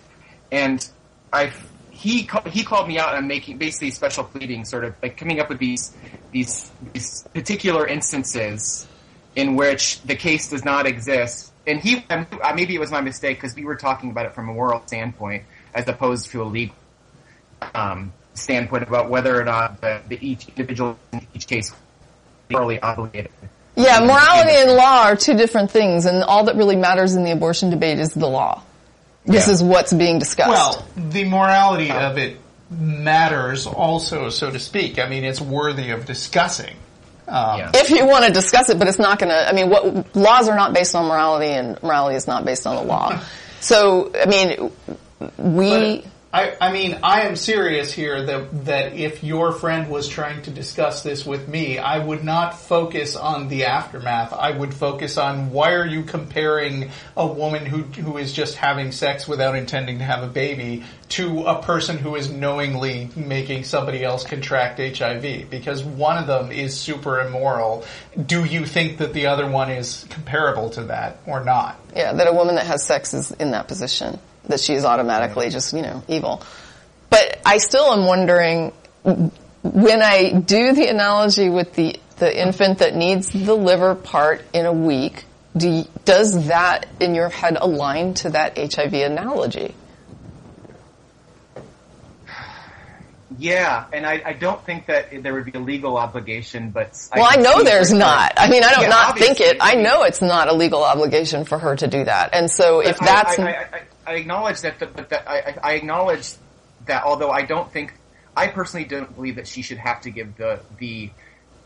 and I he he called me out on making basically special pleading, sort of like coming up with these these these particular instances in which the case does not exist. And he maybe it was my mistake because we were talking about it from a moral standpoint as opposed to a legal um, standpoint about whether or not the, the each individual in each case morally obligated. Yeah, morality and law are two different things, and all that really matters in the abortion debate is the law. This Yeah. is what's being discussed. Well, the morality of it matters also, so to speak. I mean, it's worthy of discussing. Um, Yeah. if you want to discuss it, but it's not going to. I mean, what laws are not based on morality, and morality is not based on the law. <laughs> so, I mean, we. I, I mean, I am serious here that that if your friend was trying to discuss this with me, I would not focus on the aftermath. I would focus on why are you comparing a woman who who is just having sex without intending to have a baby to a person who is knowingly making somebody else contract HIV? Because one of them is super immoral. Do you think that the other one is comparable to that or not? Yeah, that a woman that has sex is in that position. That she is automatically just, you know, evil. But I still am wondering, when I do the analogy with the, the infant that needs the liver part in a week, do does that in your head align to that HIV analogy? Yeah, and I, I don't think that there would be a legal obligation, but Well, I can know there's not. I mean, I don't Yeah, not think it. I know it's not a legal obligation for her to do that. And so if I- that's, I, I, I, I acknowledge that, the, but that I, I- I acknowledge that. Although I don't think, I personally don't believe that she should have to give the the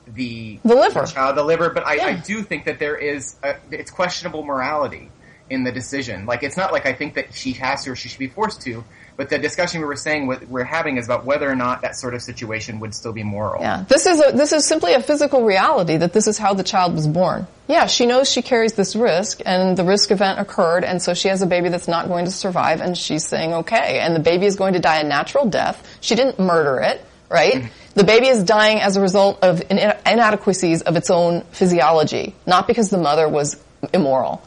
the The liver. child the liver. But I, I do think that there is a, it's questionable morality in the decision. Like it's not like I think that she has to or she should be forced to. But the discussion we were saying with, we're having is about whether or not that sort of situation would still be moral. Yeah, this is a, this is simply a physical reality that this is how the child was born. Yeah, she knows she carries this risk, and the risk event occurred, and so she has a baby that's not going to survive, and she's saying okay, and the baby is going to die a natural death. She didn't murder it. right? Mm-hmm. The baby is dying as a result of in- inadequacies of its own physiology, not because the mother was immoral.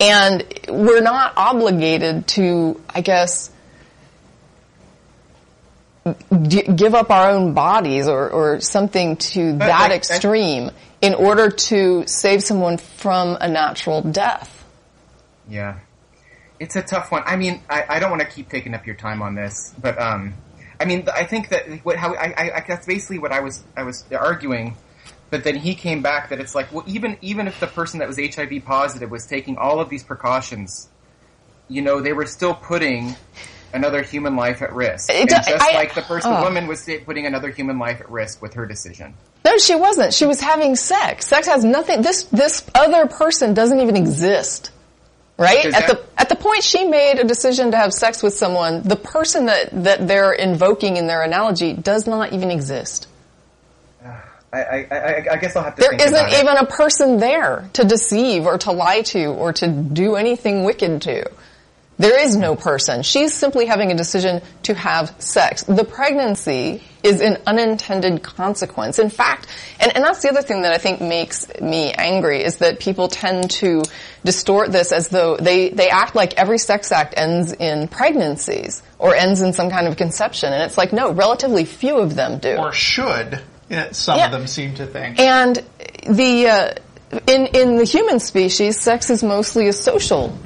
And we're not obligated to, I guess, g- give up our own bodies or, or something to But, that I- extreme in order to save someone from a natural death. Yeah. It's a tough one. I mean, I, I don't want to keep taking up your time on this, but um, I mean, I think that what how I that's basically what I was I was arguing, but then he came back that it's like well even even if the person that was HIV positive was taking all of these precautions, you know, they were still putting another human life at risk, It just I- like the first oh. woman was putting another human life at risk with her decision. No, she wasn't. She was having sex. Sex has nothing. This this other person doesn't even exist. Right at that- the at the point she made a decision to have sex with someone, the person that that they're invoking in their analogy does not even exist. <sighs> I, I, I, guess I'll have to. There isn't it. even a person there to deceive or to lie to or to do anything wicked to. There is no person. She's simply having a decision to have sex. The pregnancy is an unintended consequence. In fact, and, and that's the other thing that I think makes me angry is that people tend to distort this as though they, they act like every sex act ends in pregnancies or ends in some kind of conception. And it's like, no, relatively few of them do. Or should, uh, some Yeah. of them seem to think. And the uh, in in the human species, sex is mostly a social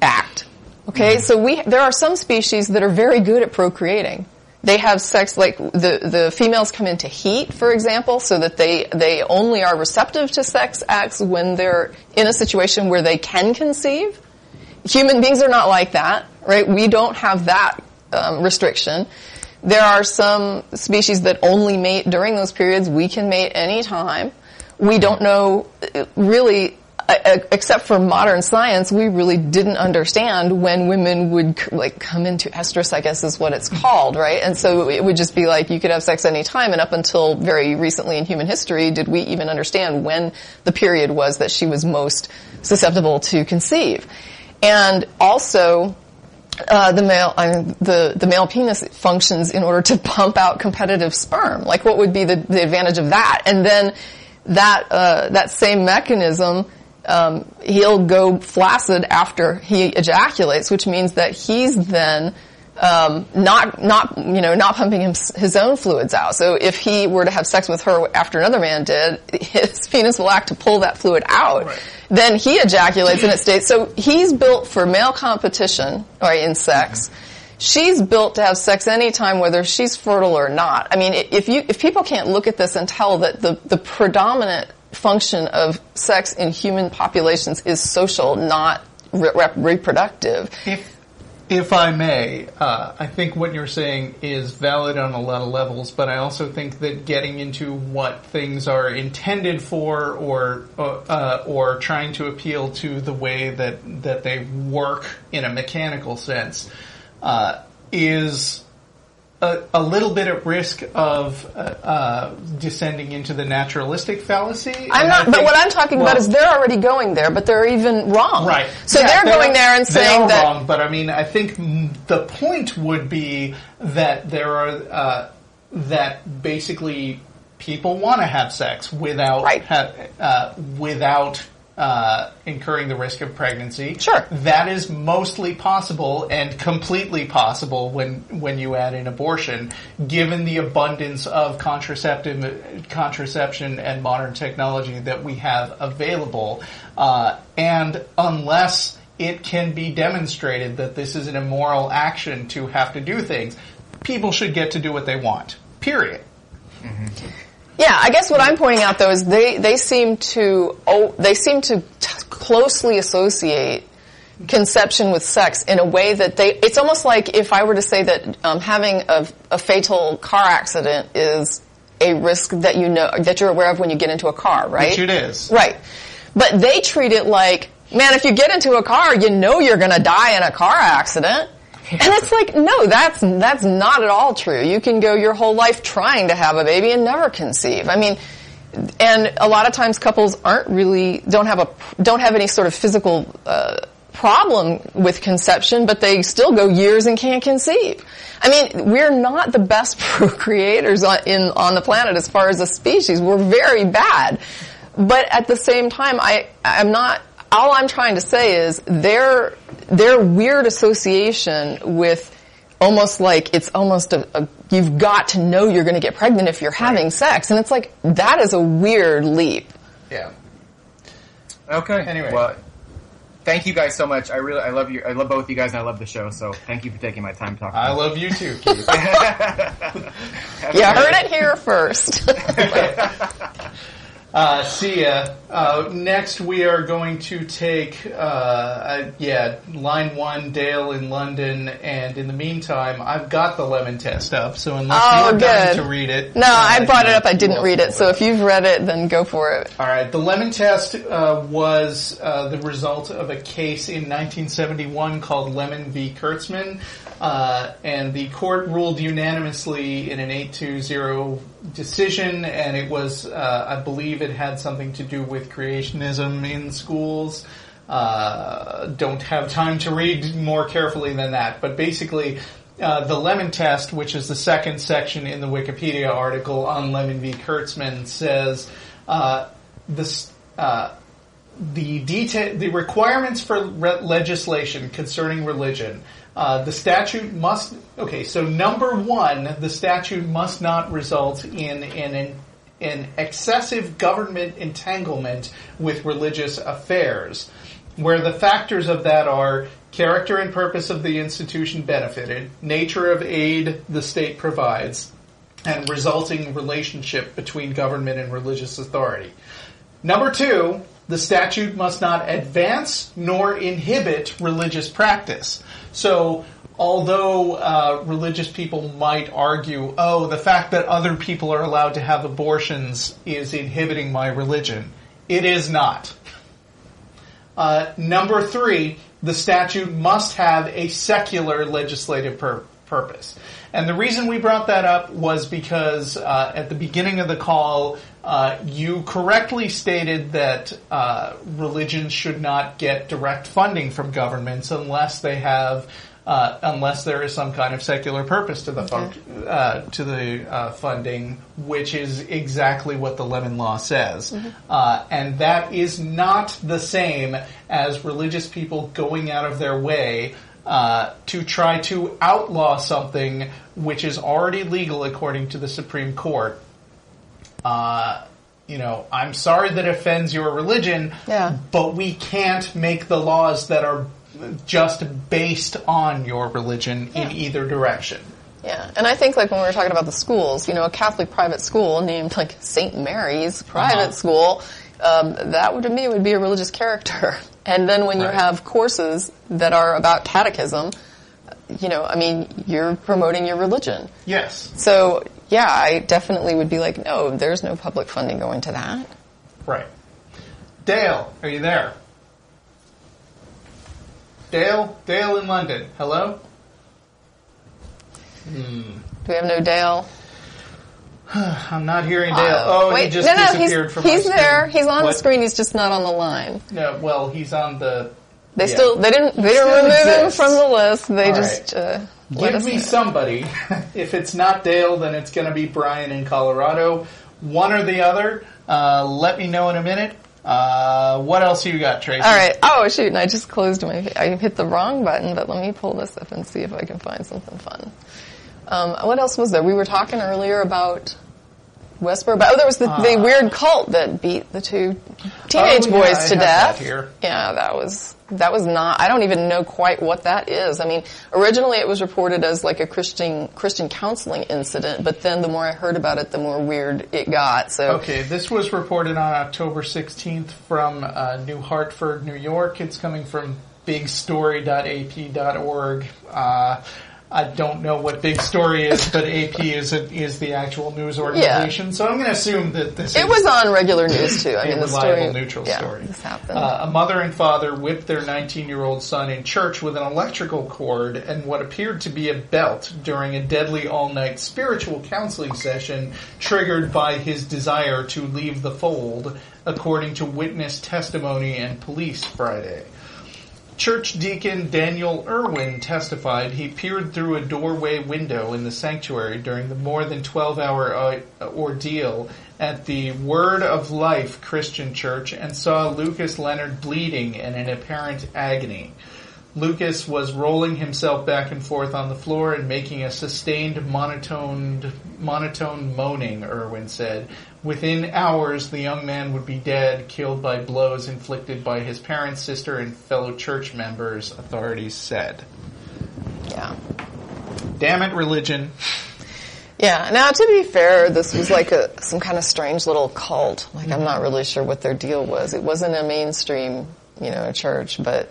act. Okay, so we there are some species that are very good at procreating. They have sex like the the females come into heat, for example, so that they they only are receptive to sex acts when they're in a situation where they can conceive. Human beings are not like that, right? We don't have that um, restriction. There are some species that only mate during those periods. We can mate anytime. We don't know uh, really, except for modern science, we really didn't understand when women would like come into estrus, I guess is what it's called, right? And so it would just be like you could have sex anytime and up until very recently in human history did we even understand when the period was that she was most susceptible to conceive. And also, uh, the male I mean, the the male penis functions in order to pump out competitive sperm. Like, what would be the, the advantage of that? And then that uh, that same mechanism, um, he'll go flaccid after he ejaculates, which means that he's then um, not not you know not pumping him, his own fluids out. So if he were to have sex with her after another man did, <laughs> his penis will act to pull that fluid out. Then he ejaculates and it stays. So he's built for male competition, right, in sex. She's built to have sex anytime, whether she's fertile or not. I mean, if you if people can't look at this and tell that the the predominant function of sex in human populations is social, not re- rep- reproductive. If if I may, uh, I think what you're saying is valid on a lot of levels, but I also think that getting into what things are intended for, or uh, or trying to appeal to the way that that they work in a mechanical sense, uh, is a, a little bit at risk of uh, uh, descending into the naturalistic fallacy. I'm not, but what I'm talking well, about is they're already going there, but they're even wrong. Right. So Yeah, they're going there and saying that wrong, but I mean, I think the point would be that there are uh, that basically people want to have sex without Right. ha- uh, without uh, incurring the risk of pregnancy. Sure. that is mostly possible and completely possible when when you add in abortion, given the abundance of contraceptive contraception and modern technology that we have available, uh, and unless it can be demonstrated that this is an immoral action to have to do things, people should get to do what they want. Period. Yeah, I guess what I'm pointing out though is they, they seem to oh they seem to t- closely associate conception with sex in a way that they it's almost like if I were to say that um, having a, a fatal car accident is a risk that you know that you're aware of when you get into a car, right? Which it is. Right. But they treat it like, man, if you get into a car, you know you're going to die in a car accident. <laughs> And it's like, no, that's, that's not at all true. You can go your whole life trying to have a baby and never conceive. I mean, and a lot of times couples aren't really, don't have a, don't have any sort of physical, uh, problem with conception, but they still go years and can't conceive. I mean, we're not the best <laughs> procreators on, in, on the planet as far as a species. We're very bad. But at the same time, I, I'm not, all I'm trying to say is their, their weird association with almost like it's almost a, a you've got to know you're going to get pregnant if you're having sex. And it's like, that is a weird leap. Yeah. Okay. Anyway. well, thank you guys so much. I really, I love you. I love both you guys, and I love the show. So thank you for taking my time talking. I love you too, Keith. <laughs> You heard it here first. <laughs> Uh, see ya. Uh, next, we are going to take, uh, uh, yeah, line one, Dale in London, and in the meantime, I've got the lemon test up. So unless Oh, you're good. to read it, no, uh, I brought it up. I didn't read it. So if you've read it, then go for it. All right. The lemon test uh, was uh, the result of a case in 1971 called Lemon v. Kurtzman, uh, and the court ruled unanimously in an 8-2-0 decision, and it was, uh, I believe, it had something to do with creationism in schools. Uh, don't have time to read more carefully than that, but basically. Uh, the lemon test, which is the second section in the Wikipedia article on Lemon v. Kurtzman, says uh, this, uh, the detail, the requirements for re- legislation concerning religion. Uh, the statute must. Okay, so number one, the statute must not result in an, an excessive government entanglement with religious affairs, where the factors of that are character and purpose of the institution benefited, nature of aid the state provides, and resulting relationship between government and religious authority. Number two, the statute must not advance nor inhibit religious practice. So, although uh, religious people might argue, oh, the fact that other people are allowed to have abortions is inhibiting my religion, it is not. Uh, number three, the statute must have a secular legislative pur- purpose. And the reason we brought that up was because uh, at the beginning of the call, uh, you correctly stated that uh, religions should not get direct funding from governments unless they have, uh, unless there is some kind of secular purpose to the fun- uh, to the uh, funding, which is exactly what the Lemon Law says, uh, and that is not the same as religious people going out of their way uh, to try to outlaw something which is already legal according to the Supreme Court. Uh, you know, I'm sorry that offends your religion, Yeah. but we can't make the laws that are just based on your religion in either direction. Yeah, and I think like when we were talking about the schools, you know, a Catholic private school named like St. Mary's private Uh-huh. school, um, that would to me would be a religious character. <laughs> And then when you have courses that are about catechism, you know, I mean, you're promoting your religion. Yes, So yeah, I definitely would be like, no, there's no public funding going to that. right. Dale, are you there? Dale, Dale in London. Hello. Do we have no Dale? <sighs> I'm not hearing Dale. Oh, wait, he just no, no, disappeared he's, from he's there. He's on What? the screen. He's just not on the line. No, well, he's on the. They Yeah. still they didn't they didn't remove him from the list. They All just uh, let Give me know. somebody. <laughs> if it's not Dale, then it's going to be Brian in Colorado. One or the other. Uh, let me know in a minute. Uh, what else you got, Tracie? All right. Oh shoot! And I just closed my. I hit the wrong button, but let me pull this up and see if I can find something fun. Um, what else was there? We were talking earlier about Westboro. But, oh, there was the, the weird cult that beat the two teenage. Oh, yeah, boys to have death. that. Yeah, that was that was not. I don't even know quite what that is. I mean, originally it was reported as like a Christian Christian counseling incident, but then the more I heard about it, the more weird it got. So Okay, this was reported on October 16th from uh, New Hartford, New York. It's coming from bigstory.ap.org. Uh, I don't know what Big Story is, but AP is a, is the actual news organization. So I'm going to assume that this it is was on regular news too. I <laughs> mean, the reliable, story. neutral yeah, story. This happened. Uh, a mother and father whipped their 19-year-old son in church with an electrical cord and what appeared to be a belt during a deadly all-night spiritual counseling session triggered by his desire to leave the fold, according to witness testimony and police Friday. Church deacon Daniel Irwin testified he peered through a doorway window in the sanctuary during the more than 12 hour uh, ordeal at the Word of Life Christian Church and saw Lucas Leonard bleeding and in apparent agony. Lucas was rolling himself back and forth on the floor and making a sustained monotoned, monotone moaning, Irwin said. Within hours, the young man would be dead, killed by blows inflicted by his parents, sister, and fellow church members, authorities said. Yeah. Damn it, religion. Yeah. Now, to be fair, this was like a some kind of strange little cult. Like, I'm not really sure what their deal was. It wasn't a mainstream, you know, church, but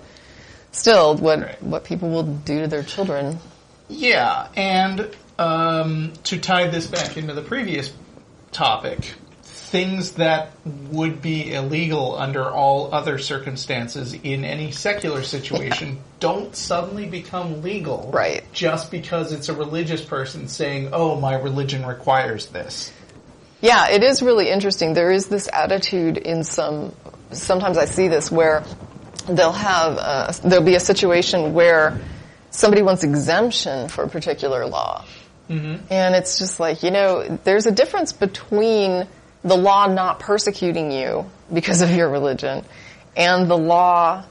still, what Right. what people will do to their children. Yeah, and um, to tie this back into the previous topic, things that would be illegal under all other circumstances in any secular situation <laughs> don't suddenly become legal. Right. Just because it's a religious person saying, oh, my religion requires this. Yeah, it is really interesting. There is this attitude in some. Sometimes I see this where they'll have uh, there'll be a situation where somebody wants exemption for a particular law, and it's just like you know, there's a difference between the law not persecuting you because of your religion and the law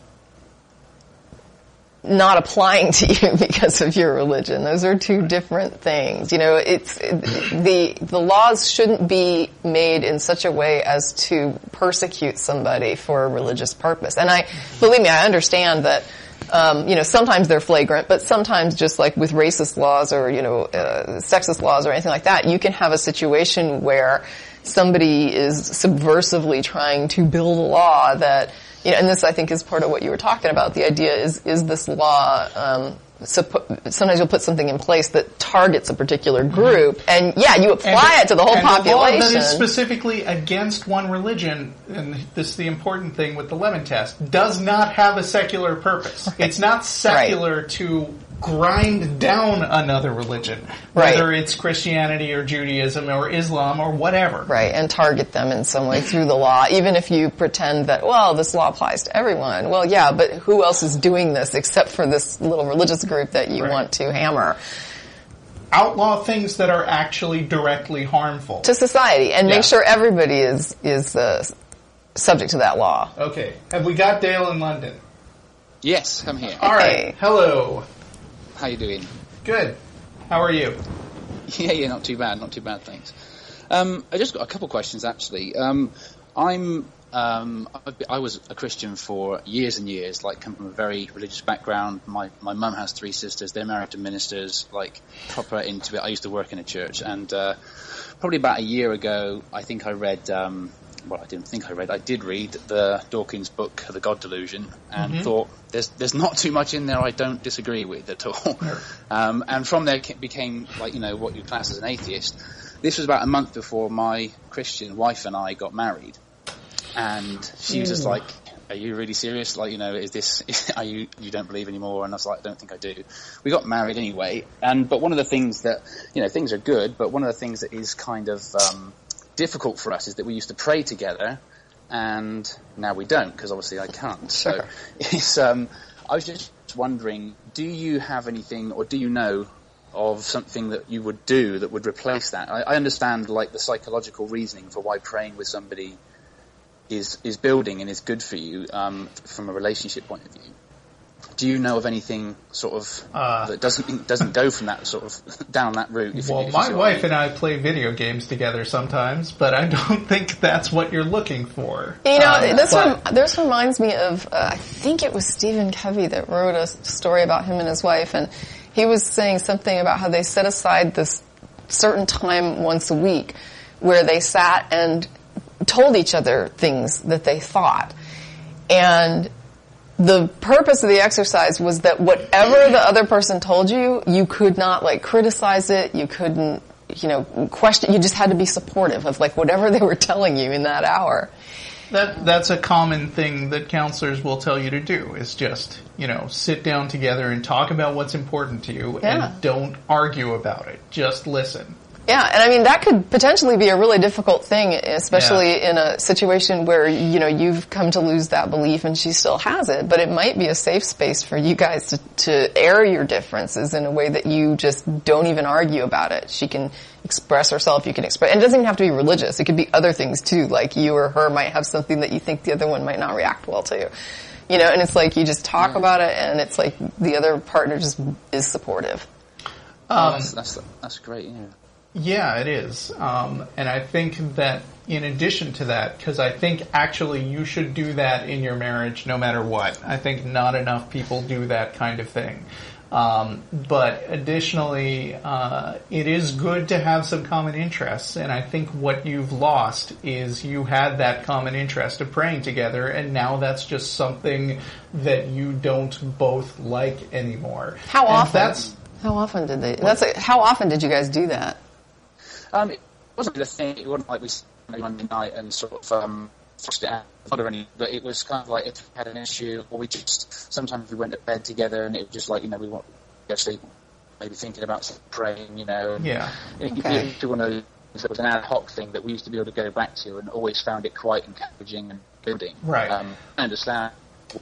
not applying to you <laughs> because of your religion. Those are two different things. You know, it's the the laws shouldn't be made in such a way as to persecute somebody for a religious purpose. And I believe me, I understand that. Um, you know, sometimes they're flagrant, but sometimes just like with racist laws or you know, uh, sexist laws or anything like that, you can have a situation where somebody is subversively trying to build a law that you know, and this I think is part of what you were talking about. The idea is is this law. Um, suppo- sometimes you'll put something in place that targets a particular group, and yeah, you apply it to the whole and The law that is specifically against one religion, and this is the important thing with the lemon test, does not have a secular purpose. It's not secular to grind down another religion, Right. whether it's Christianity or Judaism or Islam or whatever. Right, and target them in some way through the law, even if you pretend that, well, this law applies to everyone. Well, yeah, but who else is doing this except for this little religious group that you Right. want to hammer Outlaw things that are actually directly harmful. to society and Yeah. make sure everybody is is uh, subject to that law. Okay, have we got Dale in London? Yes, I'm here. All right, Hey. hello. How you doing? Good. How are you? <laughs> Yeah, yeah, not too bad, not too bad, thanks. Um, I just got a couple questions actually. Um, I'm um, I was a Christian for years and years, like come from a very religious background. My my mum has three sisters; they're married to ministers, like proper into it. I used to work in a church, and uh, probably about a year ago, I think I read. Um, well, I didn't think I read. I did read the Dawkins book, The God Delusion, and thought there's there's not too much in there I don't disagree with at all. <laughs> Um, and from there became like you know what you class as an atheist. This was about a month before my Christian wife and I got married, and she was just like, "Are you really serious? Like, you know, is this? <laughs> Are you you don't believe anymore?" And I was like, "I don't think I do." We got married anyway, and but one of the things that you know things are good, but one of the things that is kind of um, difficult for us is that we used to pray together, and now we don't because obviously I can't. So Sure. <laughs> it's um, I was just wondering, do you have anything, or do you know of something that you would do that would replace that? I, I understand like the psychological reasoning for why praying with somebody is is building and is good for you um, from a relationship point of view. Do you know of anything sort of Uh, that doesn't doesn't go from that sort of down that route? If, Well, if you my see I wife mean? and I play video games together sometimes, but I don't <laughs> think that's what you're looking for. You know, Um, this but- rem- this reminds me of uh, I think it was Stephen Covey that wrote a story about him and his wife, and he was saying something about how they set aside this certain time once a week where they sat and told each other things that they thought, and the purpose of the exercise was that whatever the other person told you, you could not like criticize it, you couldn't, you know, question, you just had to be supportive of like whatever <laughs> they were telling you in that hour. That that's a common thing that counselors will tell you to do is just, you know, sit down together and talk about what's important to you Yeah. and don't argue about it. Just listen. Yeah, and I mean that could potentially be a really difficult thing, especially in a situation where you know you've come to lose that belief and she still has it. But it might be a safe space for you guys to, to air your differences in a way that you just don't even argue about it. She can express herself, you can express, and it doesn't even have to be religious. It could be other things too, like you or her might have something that you think the other one might not react well to. You know, and it's like you just talk about it, and it's like the other partner just is supportive. Oh, that's, that's that's great. Yeah. Yeah, it is. Um, and I think that in addition to that, because I think actually you should do that in your marriage no matter what. I think not enough people do that kind of thing. Um, but additionally, uh, it is good to have some common interests, and I think what you've lost is you had that common interest of praying together, and now that's just something that you don't both like anymore. How And often? That's How often did they? That's like, how often did you guys do that? Um, it wasn't the thing. It wasn't like we sat on Monday night and sort of um, thrashed it out or any. But it was kind of like if we had an issue, or we just sometimes we went to bed together, and it was just like you know we want to go to sleep, maybe thinking about some praying, you know. And yeah. it, Okay. it, it, one of those- it was an ad hoc thing that we used to be able to go back to, and always found it quite encouraging and building. Right. Um, I understand.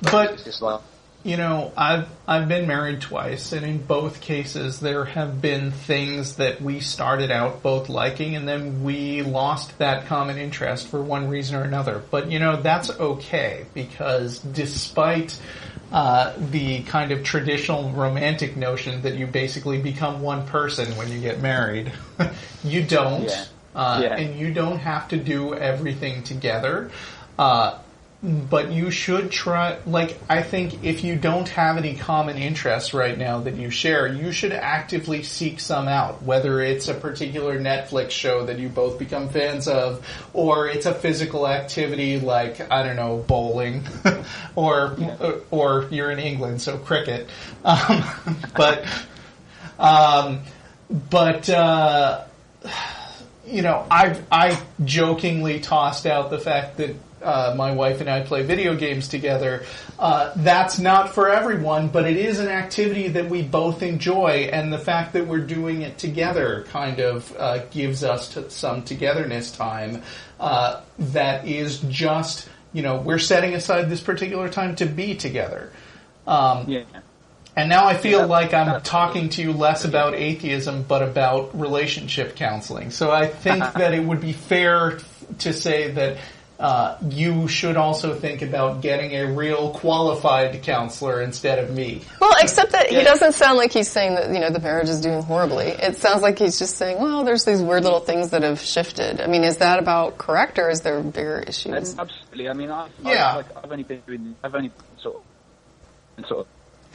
But- it's just like You know, I've I've been married twice, and in both cases, there have been things that we started out both liking, and then we lost that common interest for one reason or another. But you know, that's okay because despite uh, the kind of traditional romantic notion that you basically become one person when you get married, <laughs> you don't, Yeah. uh, Yeah. and you don't have to do everything together. Uh, but you should try like i think if you don't have any common interests right now that you share you should actively seek some out whether it's a particular netflix show that you both become fans of or it's a physical activity like i don't know bowling <laughs> or or you're in england so cricket. Um, <laughs> but um, but uh, you know, I've I jokingly tossed out the fact that uh, my wife and I play video games together. Uh, that's not for everyone, but it is an activity that we both enjoy, and the fact that we're doing it together kind of uh, gives us to some togetherness time. Uh, that is just you know we're setting aside this particular time to be together. Um, yeah. and now I feel Yeah, like I'm talking to you less about atheism, but about relationship counseling. So I think <laughs> that it would be fair to say that uh, you should also think about getting a real qualified counselor instead of me. Well, except that he doesn't sound like he's saying that you know the marriage is doing horribly. It sounds like he's just saying, well, there's these weird little things that have shifted. I mean, is that about correct, or is there bigger issues? Absolutely. I mean, I, Yeah. I, like, I've only been doing, I've only sort of, been sort of.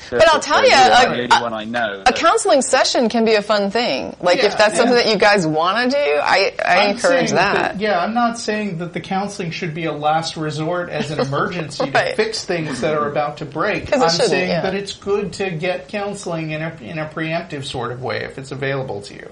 But I'll tell you, I'm a- one I know. A counseling session can be a fun thing. Like Yeah, if that's something that you guys want to do, I, I I'm encourage saying that. Yeah, I'm not saying that the counseling should be a last resort as an emergency to <laughs> fix things that are about to break. I'm saying yeah. that it's good to get counseling in a, in a preemptive sort of way if it's available to you.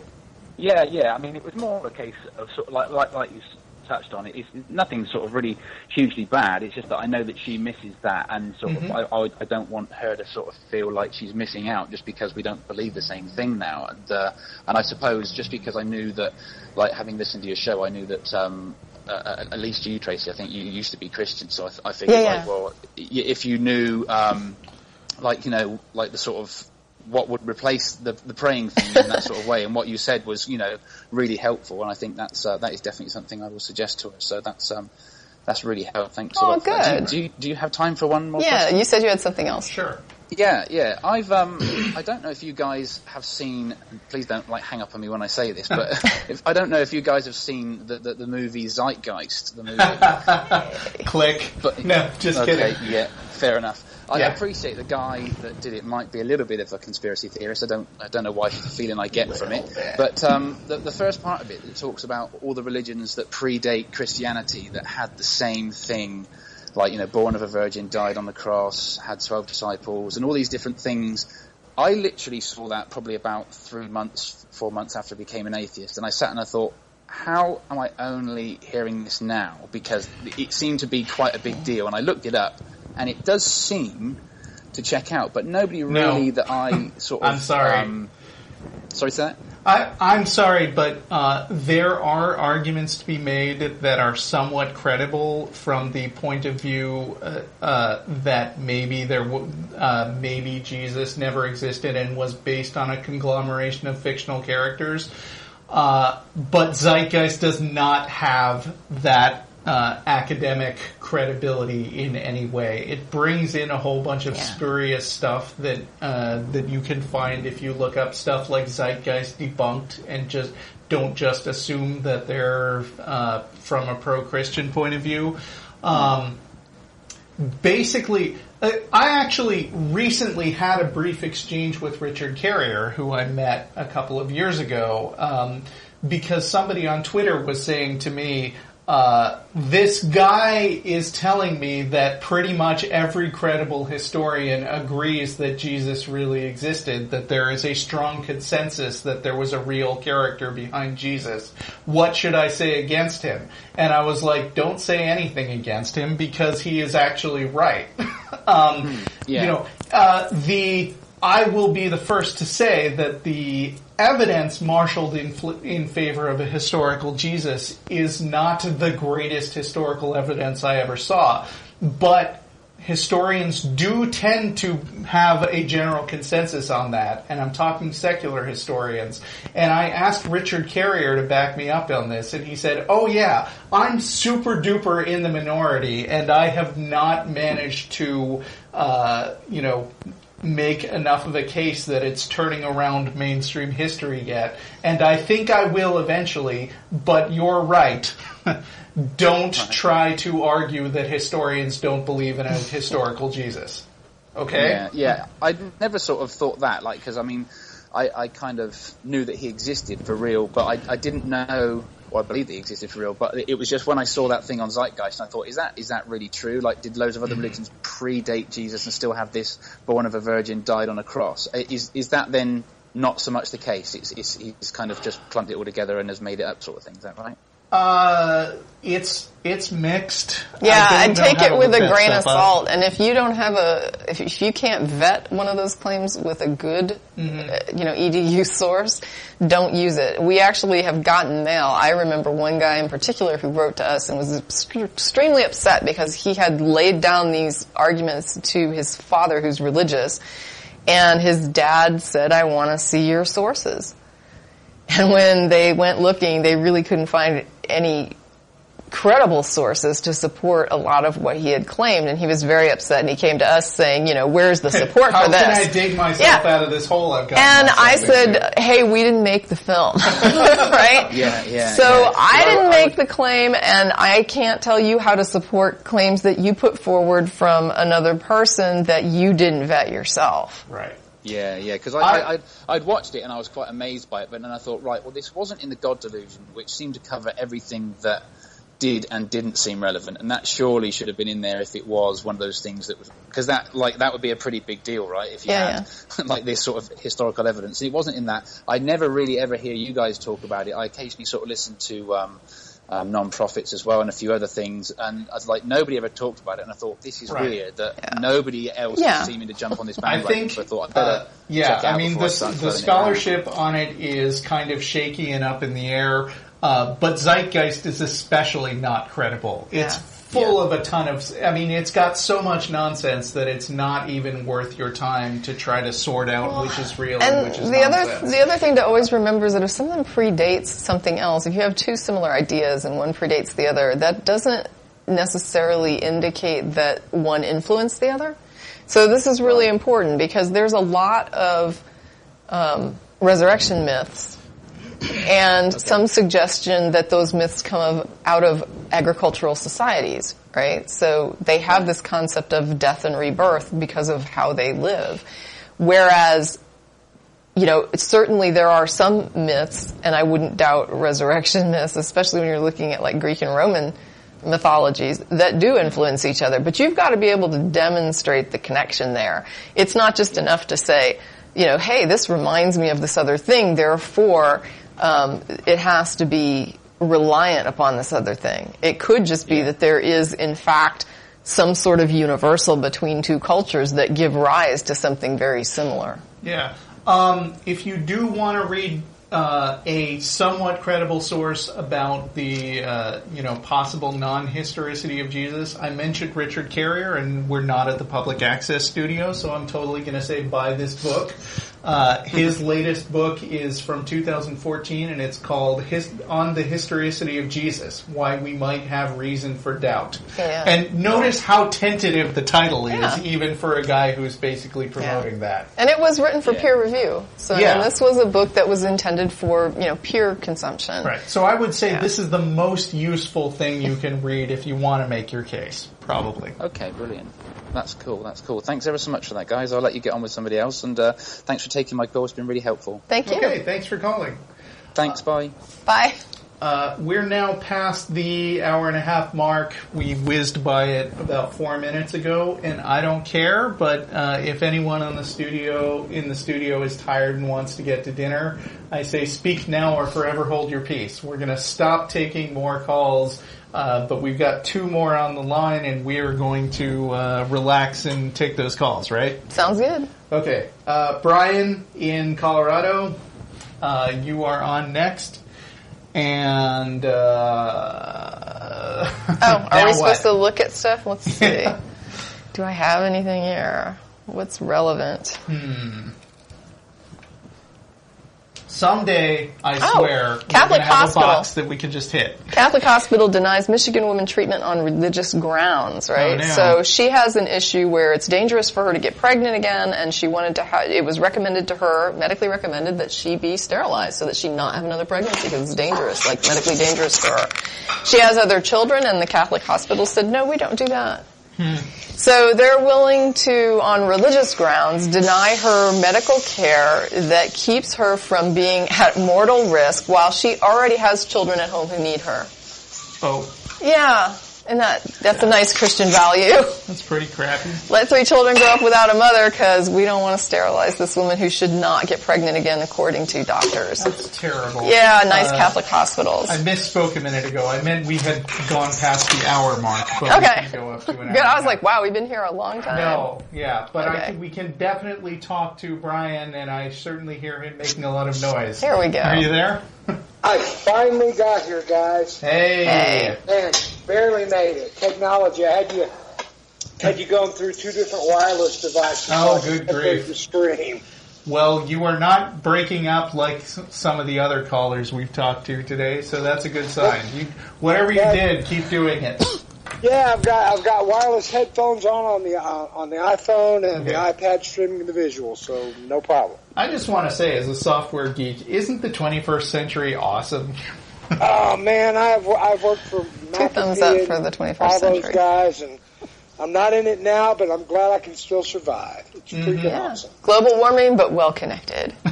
Yeah, yeah. I mean, it was more of a case of sort of like like like you s- touched on it. It's nothing sort of really hugely bad. It's just that I know that she misses that, and sort Mm-hmm. of I, I I don't want her to sort of feel like she's missing out just because we don't believe the same thing now. And uh, and I suppose just because I knew that, like having listened to your show, I knew that. Um, uh, at least you, Tracie, I think you used to be Christian, so I, th- I figured, Yeah, like, yeah. well, if you knew, um, like you know, like the sort of what would replace the, the praying thing in that sort of way. And what you said was, you know, really helpful. And I think that's uh, that is definitely something I will suggest to her. So that's um, that's really helpful. Thanks a Oh, lot. for that. good. Do, you, do you have time for one more? Yeah, question? you said you had something else. Sure. Yeah, yeah. I've um, I don't know if you guys have seen. Please don't like hang up on me when I say this, but <laughs> if, I don't know if you guys have seen the the, the movie Zeitgeist, the movie. <laughs> Click. But no, just okay, kidding. yeah, fair enough. I Yeah. appreciate the guy that did it might be a little bit of a conspiracy theorist. I don't, I don't know why the feeling I get from it. But um, the, the first part of it, it talks about all the religions that predate Christianity that had the same thing, like you know, born of a virgin, died on the cross, had twelve disciples, and all these different things. I literally saw that probably about three months, four months after I became an atheist, and I sat and I thought, how am I only hearing this now? Because it seemed to be quite a big deal, and I looked it up, and it does seem to check out, but nobody No. really that I sort of. I'm sorry. Um, sorry, sir. I, I'm sorry, but uh, there are arguments to be made that are somewhat credible from the point of view uh, uh, that maybe there, w- uh, maybe Jesus never existed and was based on a conglomeration of fictional characters. Uh, but Zeitgeist does not have that uh, academic credibility in any way. It brings in a whole bunch of Yeah. spurious stuff that uh, that you can find if you look up stuff like Zeitgeist debunked and just don't just assume that they're uh, from a pro-Christian point of view. Um, basically, uh, I actually recently had a brief exchange with Richard Carrier, who I met a couple of years ago, um, because somebody on Twitter was saying to me, uh, this guy is telling me that pretty much every credible historian agrees that Jesus really existed, that there is a strong consensus that there was a real character behind Jesus. What should I say against him? And I was like, don't say anything against him because he is actually right. <laughs> um, yeah. You know, uh, the I will be the first to say that the evidence marshaled in, in favor of a historical Jesus is not the greatest historical evidence I ever saw, but historians do tend to have a general consensus on that, and I'm talking secular historians. And I asked Richard Carrier to back me up on this, and he said, "Oh yeah, I'm super duper in the minority, and I have not managed to, uh, you know." Make enough of a case that it's turning around mainstream history yet. And I think I will eventually, but you're right. <laughs> don't try to argue that historians don't believe in a historical Jesus. Okay? Yeah, yeah. I never sort of thought that, like, because I mean, I, I kind of knew that he existed for real, but I, I didn't know, I believed that he existed for real. But it was just when I saw that thing on Zeitgeist, I thought, is that is that really true? Like, did loads of other religions predate Jesus and still have this born of a virgin, died on a cross? Is is that then not so much the case? It's, it's he's kind of just clumped it all together and has made it up, sort of thing. Is that right? Uh, it's it's mixed. Yeah, I'd take it with a grain of stuff up. salt. And if you don't have a, if, if you can't vet one of those claims with a good, Mm-hmm. uh, you know, edu source, don't use it. We actually have gotten mail. I remember one guy in particular who wrote to us and was extremely upset because he had laid down these arguments to his father, who's religious, and his dad said, "I want to see your sources." And when they went looking, they really couldn't find any credible sources to support a lot of what he had claimed, and he was very upset. And he came to us saying, "You know, where's the support How for this?" How can I dig myself Yeah. out of this hole I've got? and myself I into? said, "Hey, we didn't make the film, <laughs> right? Yeah, yeah, So yeah. I So didn't I make the claim, and I can't tell you how to support claims that you put forward from another person that you didn't vet yourself." right. Yeah, yeah, because I, I- I, I'd, I'd watched it and I was quite amazed by it, but then I thought, right, well, this wasn't in the God Delusion, which seemed to cover everything that did and didn't seem relevant, and that surely should have been in there if it was one of those things that was because that like that would be a pretty big deal, right? If you Yeah, had <laughs> like this sort of historical evidence, and it wasn't in that. I never really ever hear you guys talk about it. I occasionally sort of listen to. Um, um, Non-Prophets as well and a few other things and I was like nobody ever talked about it and I thought this is Right. weird that Yeah. nobody else Yeah. is seeming to jump on this <laughs> I bandwagon think, so I thought I'd better uh, yeah, check it out I mean, the, start the throwing it scholarship on it is kind of shaky and up in the air, uh, but Zeitgeist is especially not credible. It's Yeah. full Yeah. of a ton of, I mean, it's got so much nonsense that it's not even worth your time to try to sort out which is real and, And which is the other the other thing to always remember is that if something predates something else, if you have two similar ideas and one predates the other, that doesn't necessarily indicate that one influenced the other. So this is really important because there's a lot of um, resurrection myths and some suggestion that those myths come of, out of agricultural societies, right? So they have this concept of death and rebirth because of how they live. Whereas, you know, certainly there are some myths, and I wouldn't doubt resurrection <laughs> myths, especially when you're looking at like Greek and Roman mythologies that do influence each other. But you've got to be able to demonstrate the connection there. It's not just enough to say, you know, hey, this reminds me of this other thing, therefore, um, it has to be reliant upon this other thing. It could just be that there is, in fact, some sort of universal between two cultures that give rise to something very similar. Yeah. Um, if you do want to read uh, a somewhat credible source about the uh, you know possible non-historicity of Jesus. I mentioned Richard Carrier, and we're not at the public access studio, so I'm totally going to say buy this book. Uh, his latest book is from 2014, and it's called His- "On the Historicity of Jesus: Why We Might Have Reason for Doubt." Yeah. And notice how tentative the title is, Yeah. even for a guy who's basically promoting that. And it was written for Yeah. peer review. So Yeah. this was a book that was intended for, you know, peer consumption. Right. So I would say Yeah. this is the most useful thing you can read if you want to make your case. Probably. Okay, brilliant. That's cool. That's cool. Thanks ever so much for that, guys. I'll let you get on with somebody else, and uh, thanks for taking my call. It's been really helpful. Thank you. Okay. Thanks for calling. Thanks. Bye. Bye. Uh, we're now past the hour and a half mark. We whizzed by it about four minutes ago, and I don't care. But uh, if anyone on the studio in the studio is tired and wants to get to dinner, I say speak now or forever hold your peace. We're going to stop taking more calls, uh, but we've got two more on the line, and we are going to uh, relax and take those calls. Right? Sounds good. Okay, uh, Brian in Colorado, uh, you are on next. And uh, Oh, <laughs> are we what? supposed to look at stuff? Let's <laughs> see. Do I have anything here? What's relevant? Someday, I Oh, swear, Catholic we're gonna have Hospital. a box that we can just hit. Catholic Hospital denies Michigan woman treatment on religious grounds, right? Oh, no. So she has an issue where it's dangerous for her to get pregnant again, and she wanted to have, it was recommended to her, medically recommended, that she be sterilized so that she not have another pregnancy because it's dangerous, like medically dangerous for her. She has other children, and the Catholic Hospital said, no, we don't do that. So they're willing to, on religious grounds, deny her medical care that keeps her from being at mortal risk while she already has children at home who need her. Oh, Yeah, and that that's a nice Christian value. that's pretty crappy. Let three children grow up without a mother because we don't want to sterilize this woman who should not get pregnant again, according to doctors. That's terrible. Yeah, nice Uh, Catholic hospitals. I misspoke a minute ago. I meant we had gone past the hour mark. But Okay. Go up to an <laughs> Good. hour I was like, wow, we've been here a long time. No, yeah, but I Okay. think we can definitely talk to Brian, and I certainly hear him making a lot of noise. Here we go. Are you there? <laughs> I finally got here, guys. Hey. Man, barely made it. Technology. I had you had you going through two different wireless devices. Oh, good grief. The stream. Well, you are not breaking up like some of the other callers we've talked to today, so that's a good sign. You, whatever you did, keep doing it. Yeah, I've got I've got wireless headphones on on the uh, on the iPhone and the iPad streaming the visual, so no problem. I just want to say, as a software geek, isn't the 21st century awesome? <laughs> Oh man, I've I've worked for Two thumbs up for the 21st all those century. guys, and I'm not in it now, but I'm glad I can still survive. It's Mm-hmm. freaking awesome. Global warming, but well connected. <laughs>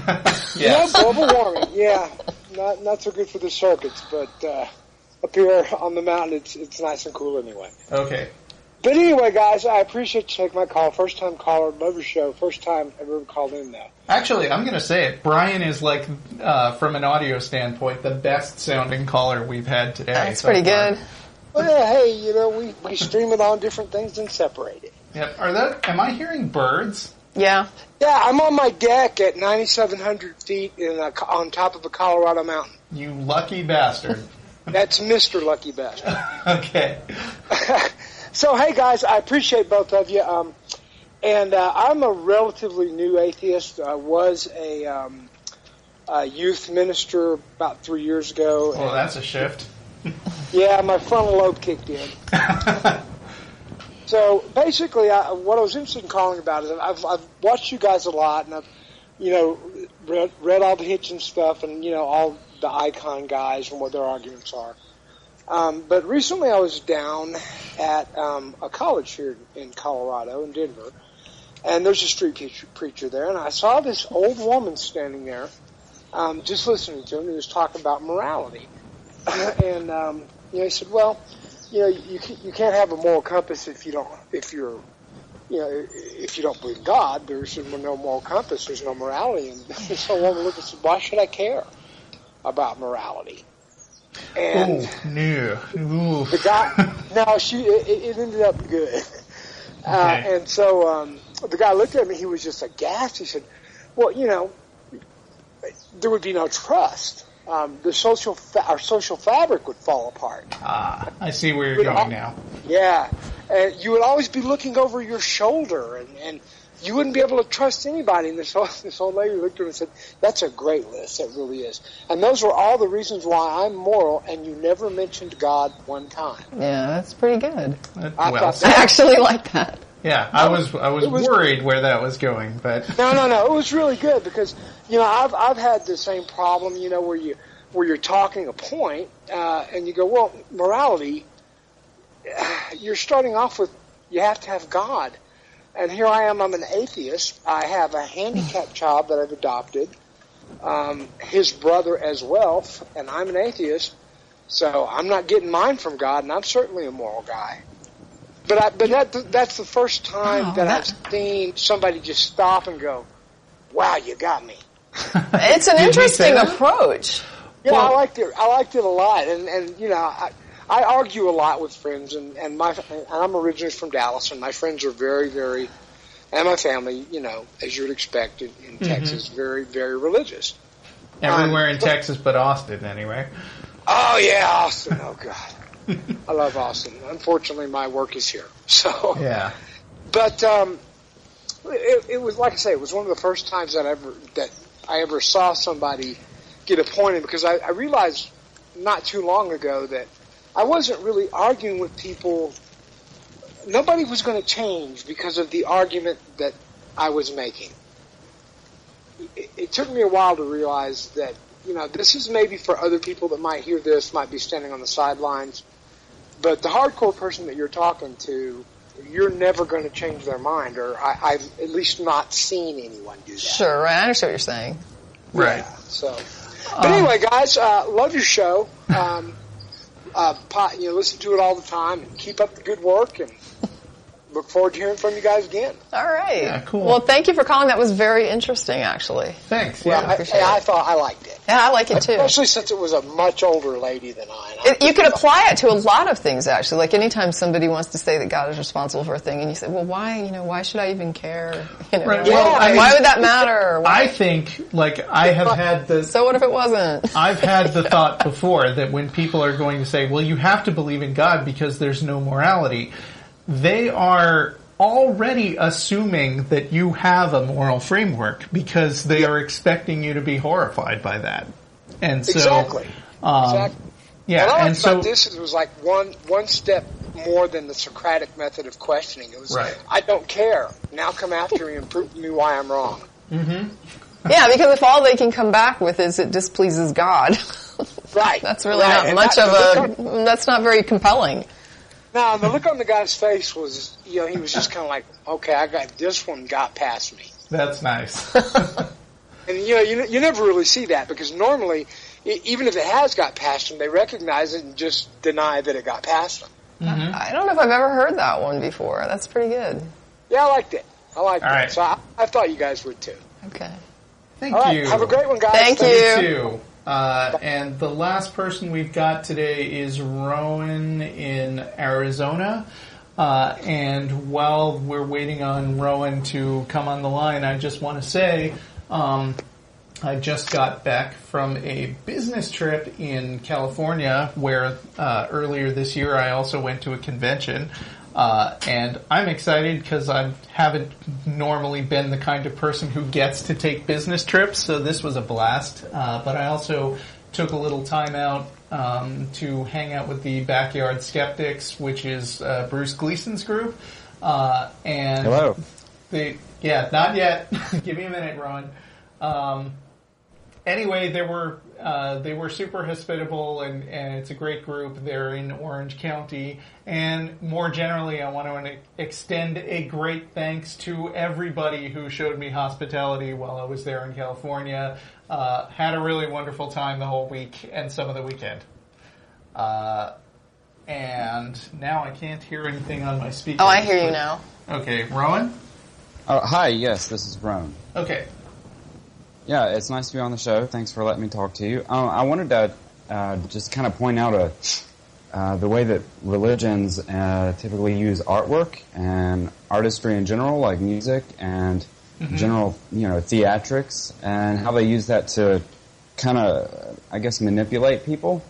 Yeah, global warming. Yeah, not not so good for the circuits, but uh, up here on the mountain, it's it's nice and cool anyway. Okay. But anyway, guys, I appreciate you taking my call. First time caller, love your show. First time ever called in now. Actually, I'm going to say it. Brian is like, uh, from an audio standpoint, the best sounding caller we've had today. That's so pretty far. good. Well, hey, you know, we we stream it on different things and separate it. Yep. Are that? Am I hearing birds? Yeah. Yeah, I'm on my deck at 9,700 feet in a, on top of a Colorado mountain. You lucky bastard. That's Mr. Lucky Bastard. <laughs> okay. <laughs> so, hey guys, I appreciate both of you. Um, and uh, I'm a relatively new atheist. I was a, um, a youth minister about three years ago. Well, that's a shift. <laughs> Yeah, my frontal lobe kicked in. So basically, I, what I was interested in calling about is I've, I've watched you guys a lot, and I've, you know, read, read all the Hitchens stuff, and you know all the icon guys and what their arguments are. Um, but recently, I was down at um, a college here in Colorado, in Denver, and there's a street preacher, preacher there, and I saw this old woman standing there, um, just listening to him. He was talking about morality, <laughs> and um, you know, he said, "Well." you know, you you can't have a moral compass if you don't if you're you know if you don't believe God. There's no moral compass. There's no morality. <laughs> And so one would look and say, why should I care about morality? And Oh, no. Ooh. the guy, <laughs> no, she it, it ended up good. <laughs> Uh, and so um, the guy looked at me. He was just aghast. He said, "Well, you know." there would be no trust. Um, the social fa- our social fabric would fall apart. Ah, I see where you're going I- now. Yeah, and you would always be looking over your shoulder, and, and you wouldn't be able to trust anybody. And this old, <laughs> this old lady looked at me and said, "That's a great list. It really is." And those were all the reasons why I'm moral. And you never mentioned God one time. Yeah, that's pretty good. Uh, I well, thought <laughs> I actually like that. yeah, I was I was, was- worried where that was going, but <laughs> No, no, no. It was really good because you know I've I've had the same problem. You know where you where you're talking a point uh, and you go, well, morality. <sighs> You're starting off with you have to have God, and here I am. I'm an atheist. I have a handicapped child that I've adopted. Um, his brother as well, and I'm an atheist. So I'm not getting mine from God, and I'm certainly a moral guy. But I, but that that's the first time Oh, that, that- I've seen somebody just stop and go, "Wow, you got me." It's an interesting approach. Yeah, Well- I liked it. I liked it a lot, and and you know, I I argue a lot with friends, and and my and I'm originally from Dallas, and my friends are very very, and my family, you know, as you would expect in, in Texas, very very religious. everywhere in Um, Texas but Austin, anyway. Oh yeah, Austin. Oh God, <laughs> I love Austin. Unfortunately, my work is here, <laughs> so. Yeah. But um, it, it was like I say, it was one of the first times that I ever that I ever saw somebody get appointed because I, I realized not too long ago that I wasn't really arguing with people. Nobody was going to change because of the argument that I was making. It, it took me a while to realize that you know this is maybe for other people that might hear this, might be standing on the sidelines, but the hardcore person that you're talking to you're never going to change their mind, or I, I've at least not seen anyone do that. Sure, right. I understand what you're saying. Right. Yeah, so, but anyway, guys, uh, love your show. <laughs> Um, uh, pot, you know, listen to it all the time, and keep up the good work, and look forward to hearing from you guys again. All right. Yeah, cool. Well, thank you for calling. That was very interesting, actually. Thanks. Yeah, Yeah. I, appreciate I it. thought I liked it, Yeah, I like it too. especially since it was a much older lady than I. I It, you could apply it to a lot of things, actually. Like anytime somebody wants to say that God is responsible for a thing, and you say, "Well, why? You know, why should I even care? <laughs> You know, Right, why, well, I mean- why would that matter? Why- I think, like, I have had the so what if it wasn't? I've had the <laughs> thought before that when people are going to say, well, you have to believe in God because there's no morality, they are already assuming that you have a moral framework because they are expecting you to be horrified by that. And so, exactly, um, exactly. yeah, what I and so, this was like one one step more than the Socratic method of questioning. It was, Right. I don't care. Now come after me and prove to me why I'm wrong. yeah, because if all they can come back with is it displeases God, <laughs> Right. that's really Right. not And much that- of a. That's not very compelling. Now the look on the guy's face was, you know, he was just kind of like, okay, I got this one got past me, that's nice. <laughs> and you know, you you never really see that because normally, even if it has got past them, they recognize it and just deny that it got past them. Mm-hmm. I don't know if I've ever heard that one before. That's pretty good. Yeah, I liked it. I liked All it. right. So I, I thought you guys would too. Okay. Thank All right, you. have a great one, guys. Thank Me you. too. Uh, and the last person we've got today is Rowan in Arizona. Uh, and while we're waiting on Rowan to come on the line, I just want to say um, I just got back from a business trip in California where uh, earlier this year I also went to a convention. Uh, and I'm excited because I haven't normally been the kind of person who gets to take business trips, so this was a blast. Uh, but I also took a little time out um, to hang out with the Backyard Skeptics, which is uh, Bruce Gleason's group. Uh, and Hello. the yeah, not yet. <laughs> Give me a minute, Ron. Um, anyway, there were uh, they were super hospitable, and, and it's a great group. They're in Orange County, and more generally, I want to extend a great thanks to everybody who showed me hospitality while I was there in California. Uh, had a really wonderful time the whole week and some of the weekend. Uh, and now I can't hear anything on my speaker. Oh, I hear you now. Okay, Rowan. Oh, hi, yes, this is Rowan. Okay, Yeah, it's nice to be on the show. Thanks for letting me talk to you. Um, I wanted to uh, just kind of point out a, uh, the way that religions uh, typically use artwork and artistry in general, like music, and general, you know, theatrics and how they use that to kind of, I guess, manipulate people.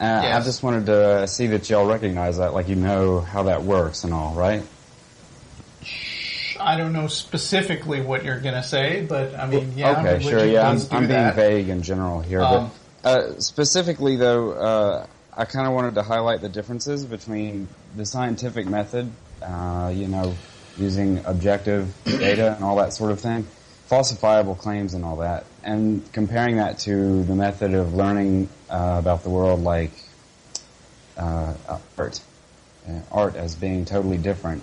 Uh, I just wanted to see that y'all recognize that, like you know how that works and all, right? I don't know specifically what you're going to say, but I mean, yeah. okay, sure. Yeah, I'm, I'm being that. vague in general here, Um, but uh, specifically though, uh, I kind of wanted to highlight the differences between the scientific method, uh, you know, using objective data and all that sort of thing, falsifiable claims and all that, and comparing that to the method of learning uh, about the world, like uh, art, uh, art as being totally different.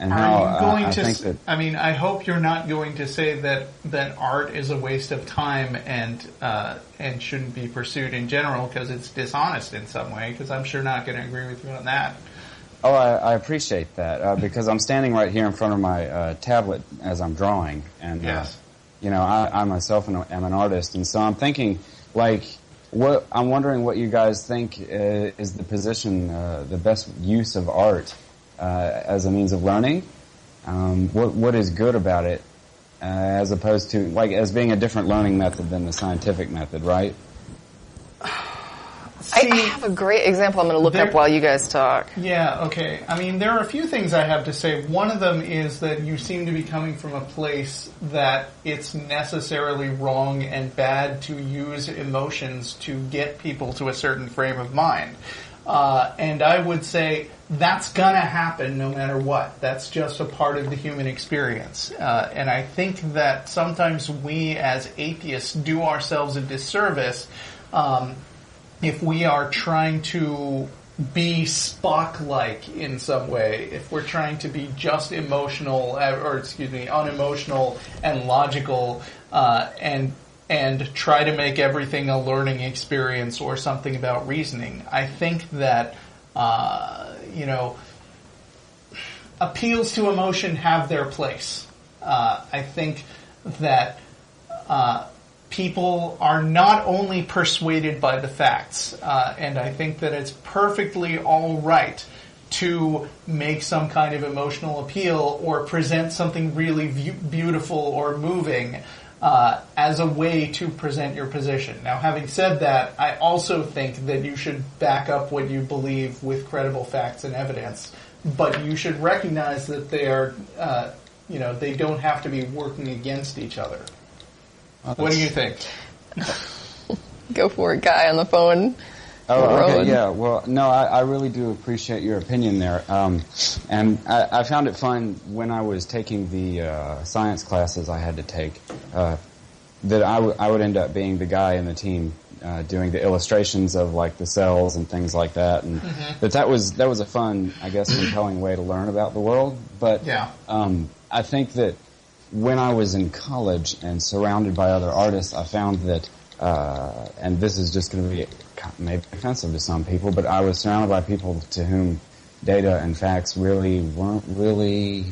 And how Are you uh, going I to? think s- that I mean, I hope you're not going to say that that art is a waste of time and uh, and shouldn't be pursued in general because it's dishonest in some way. Because I'm sure not going to agree with you on that. Oh, I, I appreciate that uh, because I'm standing right here in front of my uh, tablet as I'm drawing, and Yes. uh, you know, I, I myself am am an artist, and so I'm thinking, like, what I'm wondering what you guys think uh, is the position, uh, the best use of art uh, as a means of learning. Um, what what is good about it, uh, as opposed to like as being a different learning method than the scientific method, right? I, I have a great example I'm going to look There- up while you guys talk. Yeah, okay. I mean, there are a few things I have to say. One of them is that you seem to be coming from a place that it's necessarily wrong and bad to use emotions to get people to a certain frame of mind. Uh, and I would say that's gonna happen no matter what. That's just a part of the human experience. Uh, and I think that sometimes we as atheists do ourselves a disservice um, if we are trying to be Spock-like in some way, if we're trying to be just emotional, or excuse me, unemotional and logical, uh, and and try to make everything a learning experience or something about reasoning, I think that uh, you know appeals to emotion have their place. Uh, I think that uh, people are not only persuaded by the facts, uh, and I think that it's perfectly all right to make some kind of emotional appeal or present something really beautiful or moving uh, as a way to present your position. Now, having said that, I also think that you should back up what you believe with credible facts and evidence, but you should recognize that they are, uh, you know, they don't have to be working against each other. What do you think? <laughs> Go for it, guy on the phone. Oh, okay, yeah. Well, no, I, I really do appreciate your opinion there. Um, and I, I found it fun when I was taking the uh, science classes I had to take uh, that I, w- I would end up being the guy in the team uh, doing the illustrations of like the cells and things like that, and that that was that was a fun, I guess, <clears throat> compelling way to learn about the world. But Yeah. um, I think that when I was in college and surrounded by other artists, I found that, uh, and this is just going to be maybe offensive to some people, but I was surrounded by people to whom data and facts really weren't really,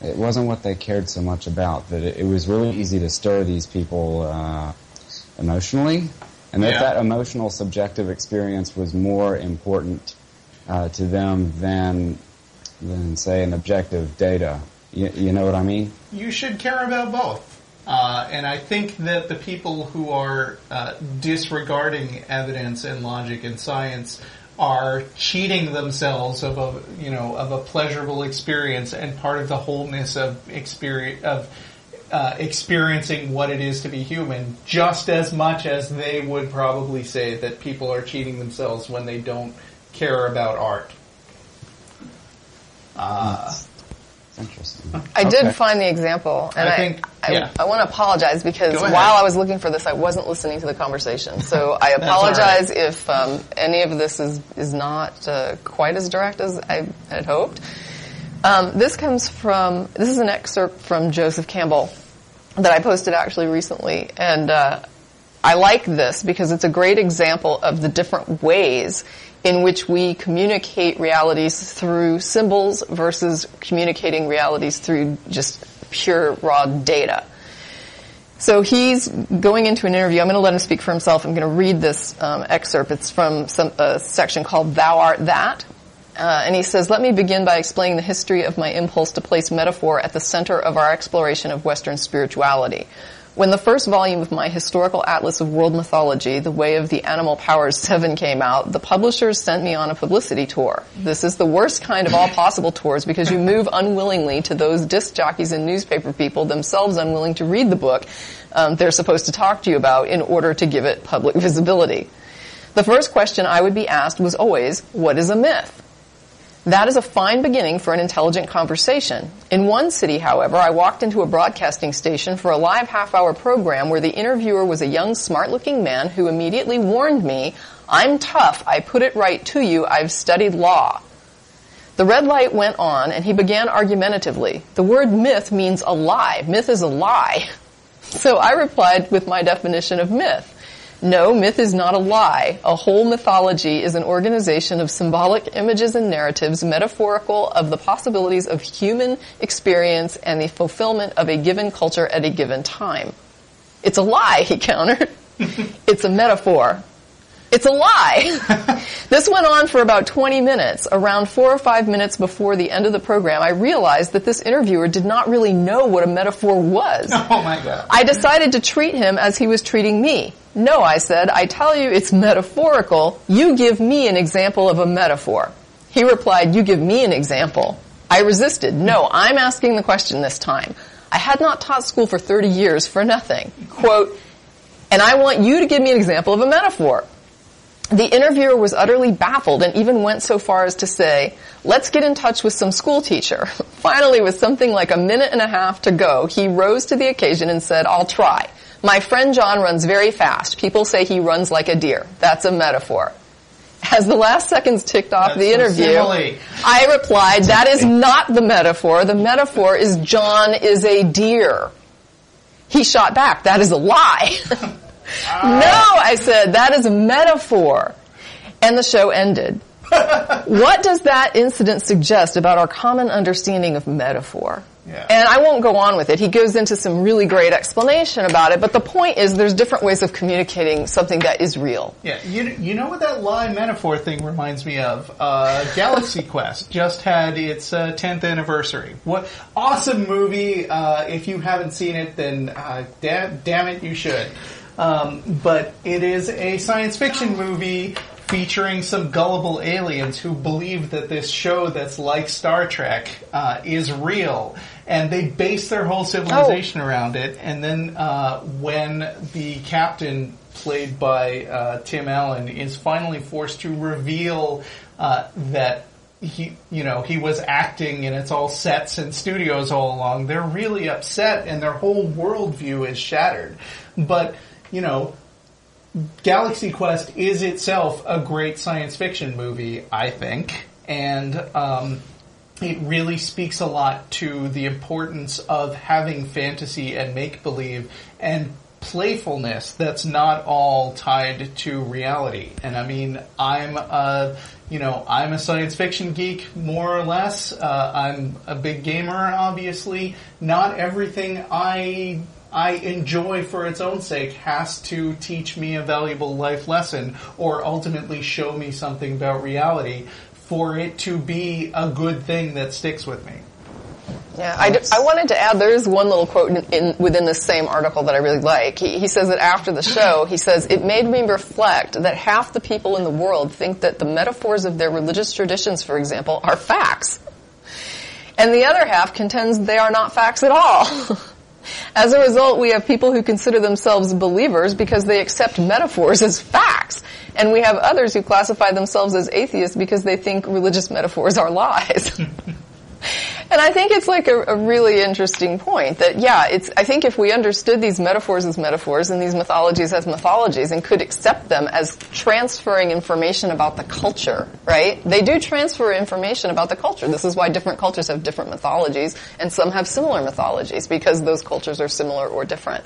it wasn't what they cared so much about. That it, it was really easy to stir these people uh, emotionally, and that Yeah. that emotional subjective experience was more important uh, to them than than say an objective data. You, you know what I mean? You should care about both. Uh, and I think that the people who are uh, disregarding evidence and logic and science are cheating themselves of a you know of a pleasurable experience and part of the wholeness of experience of uh, experiencing what it is to be human, just as much as they would probably say that people are cheating themselves when they don't care about art. Uh, interesting. I did Okay. find the example, and I I, think- I, yeah. I want to apologize because while I was looking for this, I wasn't listening to the conversation. So <laughs> I all right. apologize if um, any of this is is not uh, quite as direct as I had hoped. Um, this comes from this is an excerpt from Joseph Campbell that I posted actually recently, and uh, I like this because it's a great example of the different ways in which we communicate realities through symbols versus communicating realities through just pure raw data. So he's going into an interview. I'm going to let him speak for himself. I'm going to read this um, excerpt. It's from some, a section called "Thou Art That," Uh, and he says, let me begin by explaining the history of my impulse to place metaphor at the center of our exploration of Western spirituality. When the first volume of my historical atlas of world mythology, The Way of the Animal Powers 7 came out, the publishers sent me on a publicity tour. This is the worst kind of all possible tours because you move unwillingly to those disc jockeys and newspaper people themselves unwilling to read the book um, they're supposed to talk to you about in order to give it public <laughs> visibility. The first question I would be asked was always, what is a myth? That is a fine beginning for an intelligent conversation. In one city, however, I walked into a broadcasting station for a live half hour program where the interviewer was a young, smart looking man who immediately warned me, I'm tough, I put it right to you, I've studied law. The red light went on and he began argumentatively. The word myth means a lie. Myth is a lie. <laughs> So I replied with my definition of myth. No, myth is not a lie. A whole mythology is an organization of symbolic images and narratives metaphorical of the possibilities of human experience and the fulfillment of a given culture at a given time. It's a lie, <laughs> he countered. it's a metaphor. It's a lie. <laughs> this went on for about 20 minutes. Around four or five minutes before the end of the program, I realized that this interviewer did not really know what a metaphor was. <laughs> Oh my god. I decided to treat him as he was treating me. No, I said, I tell you it's metaphorical. You give me an example of a metaphor. He replied, you give me an example. I resisted. No, I'm asking the question this time. I had not taught school for 30 years for nothing. Quote, and I want you to give me an example of a metaphor. The interviewer was utterly baffled and even went so far as to say, let's get in touch with some school teacher. <laughs> Finally, with something like a minute and a half to go, he rose to the occasion and said, I'll try. My friend John runs very fast. People say he runs like a deer. That's a metaphor. As the last seconds ticked off That's the interview. I replied, that is not the metaphor. The metaphor is John is a deer. He shot back, that is a lie. <laughs> no, I said, that is a metaphor. And the show ended. <laughs> what does that incident suggest about our common understanding of metaphor? Yeah. And I won't go on with it. He goes into some really great explanation about it, but the point is there's different ways of communicating something that is real. Yeah, you, you know what that lie metaphor thing reminds me of? Uh, Galaxy <laughs> Quest just had its uh, 10th anniversary. What awesome movie! Uh, if you haven't seen it, then uh, damn, damn it, you should. Um, but it is a science fiction movie featuring some gullible aliens who believe that this show that's like Star Trek uh, is real, and they base their whole civilization around it. And then uh, when the captain, played by uh, Tim Allen, is finally forced to reveal uh, that he, you know, he was acting and it's all sets and studios all along, they're really upset and their whole worldview is shattered. But you know, Galaxy Quest is itself a great science fiction movie, I think, and um, it really speaks a lot to the importance of having fantasy and make believe and playfulness that's not all tied to reality. And I mean, I'm a, you know, I'm a science fiction geek more or less. Uh, I'm a big gamer, obviously. Not everything I I enjoy for its own sake has to teach me a valuable life lesson or ultimately show me something about reality for it to be a good thing that sticks with me. Yeah, I, d- I wanted to add, there is one little quote in, in, within this same article that I really like. He, he says that after the show, he says, it made me reflect that half the people in the world think that the metaphors of their religious traditions, for example, are facts. And the other half contends they are not facts at all. <laughs> As a result, we have people who consider themselves believers because they accept metaphors as facts. And we have others who classify themselves as atheists because they think religious metaphors are lies. <laughs> And I think it's like a, a, really interesting point that, yeah, it's, I think if we understood these metaphors as metaphors and these mythologies as mythologies and could accept them as transferring information about the culture, right? They do transfer information about the culture. This is why different cultures have different mythologies and some have similar mythologies because those cultures are similar or different.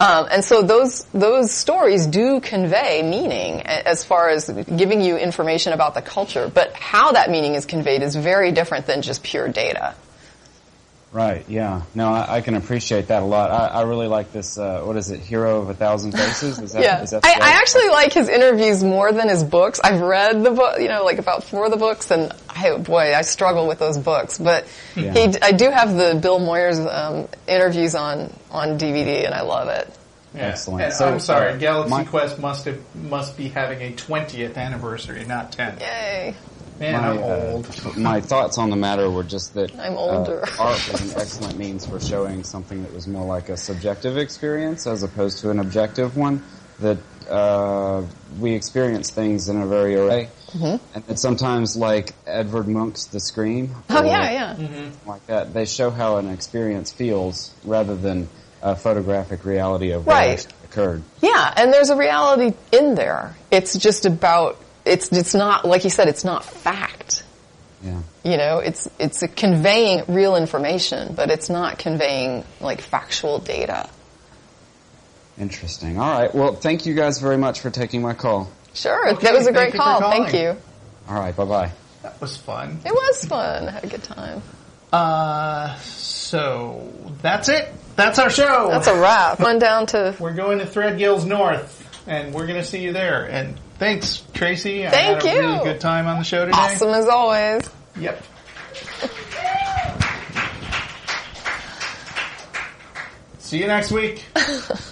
Um, and so those those stories do convey meaning as far as giving you information about the culture, but how that meaning is conveyed is very different than just pure data. Right. Yeah. No, I, I can appreciate that a lot. I, I really like this. Uh, what is it? Hero of a Thousand Faces. Is that, yeah. is that I. I actually like his interviews more than his books. I've read the book, you know, like about four of the books, and I, boy, I struggle with those books, but Yeah. he, I do have the Bill Moyers um, interviews on on DVD, and I love it. Yeah. Excellent. And So, I'm sorry, uh, Galaxy my- Quest must have, must be having a 20th anniversary, not 10. Yay! Man, my, I'm uh, old. my thoughts on the matter were just that <laughs> I'm older. Uh, art was an excellent means for showing something that was more like a subjective experience as opposed to an objective one. That uh, we experience things in a very array, Mm-hmm. and that sometimes, like Edvard Munch's *The Scream*, Oh or yeah, yeah. like that, they show how an experience feels rather than a photographic reality of what Right. occurred. Yeah, and there's a reality in there. It's just about it's it's not like you said. It's not fact. Yeah. You know, it's it's a conveying real information, but it's not conveying like factual data. Interesting. All right. Well, thank you guys very much for taking my call. Sure, Okay, that was a great you call. calling. Thank you. All right. Bye bye. That was fun. It was fun. I had a good time. Uh, so that's it. That's our show. That's a wrap. <laughs> On down to We're going to Threadgill's North, and we're going to see you there. And thanks, Tracie. I Thank had a you. really good time on the show today. awesome as always. Yep. <laughs> See you next week. <laughs>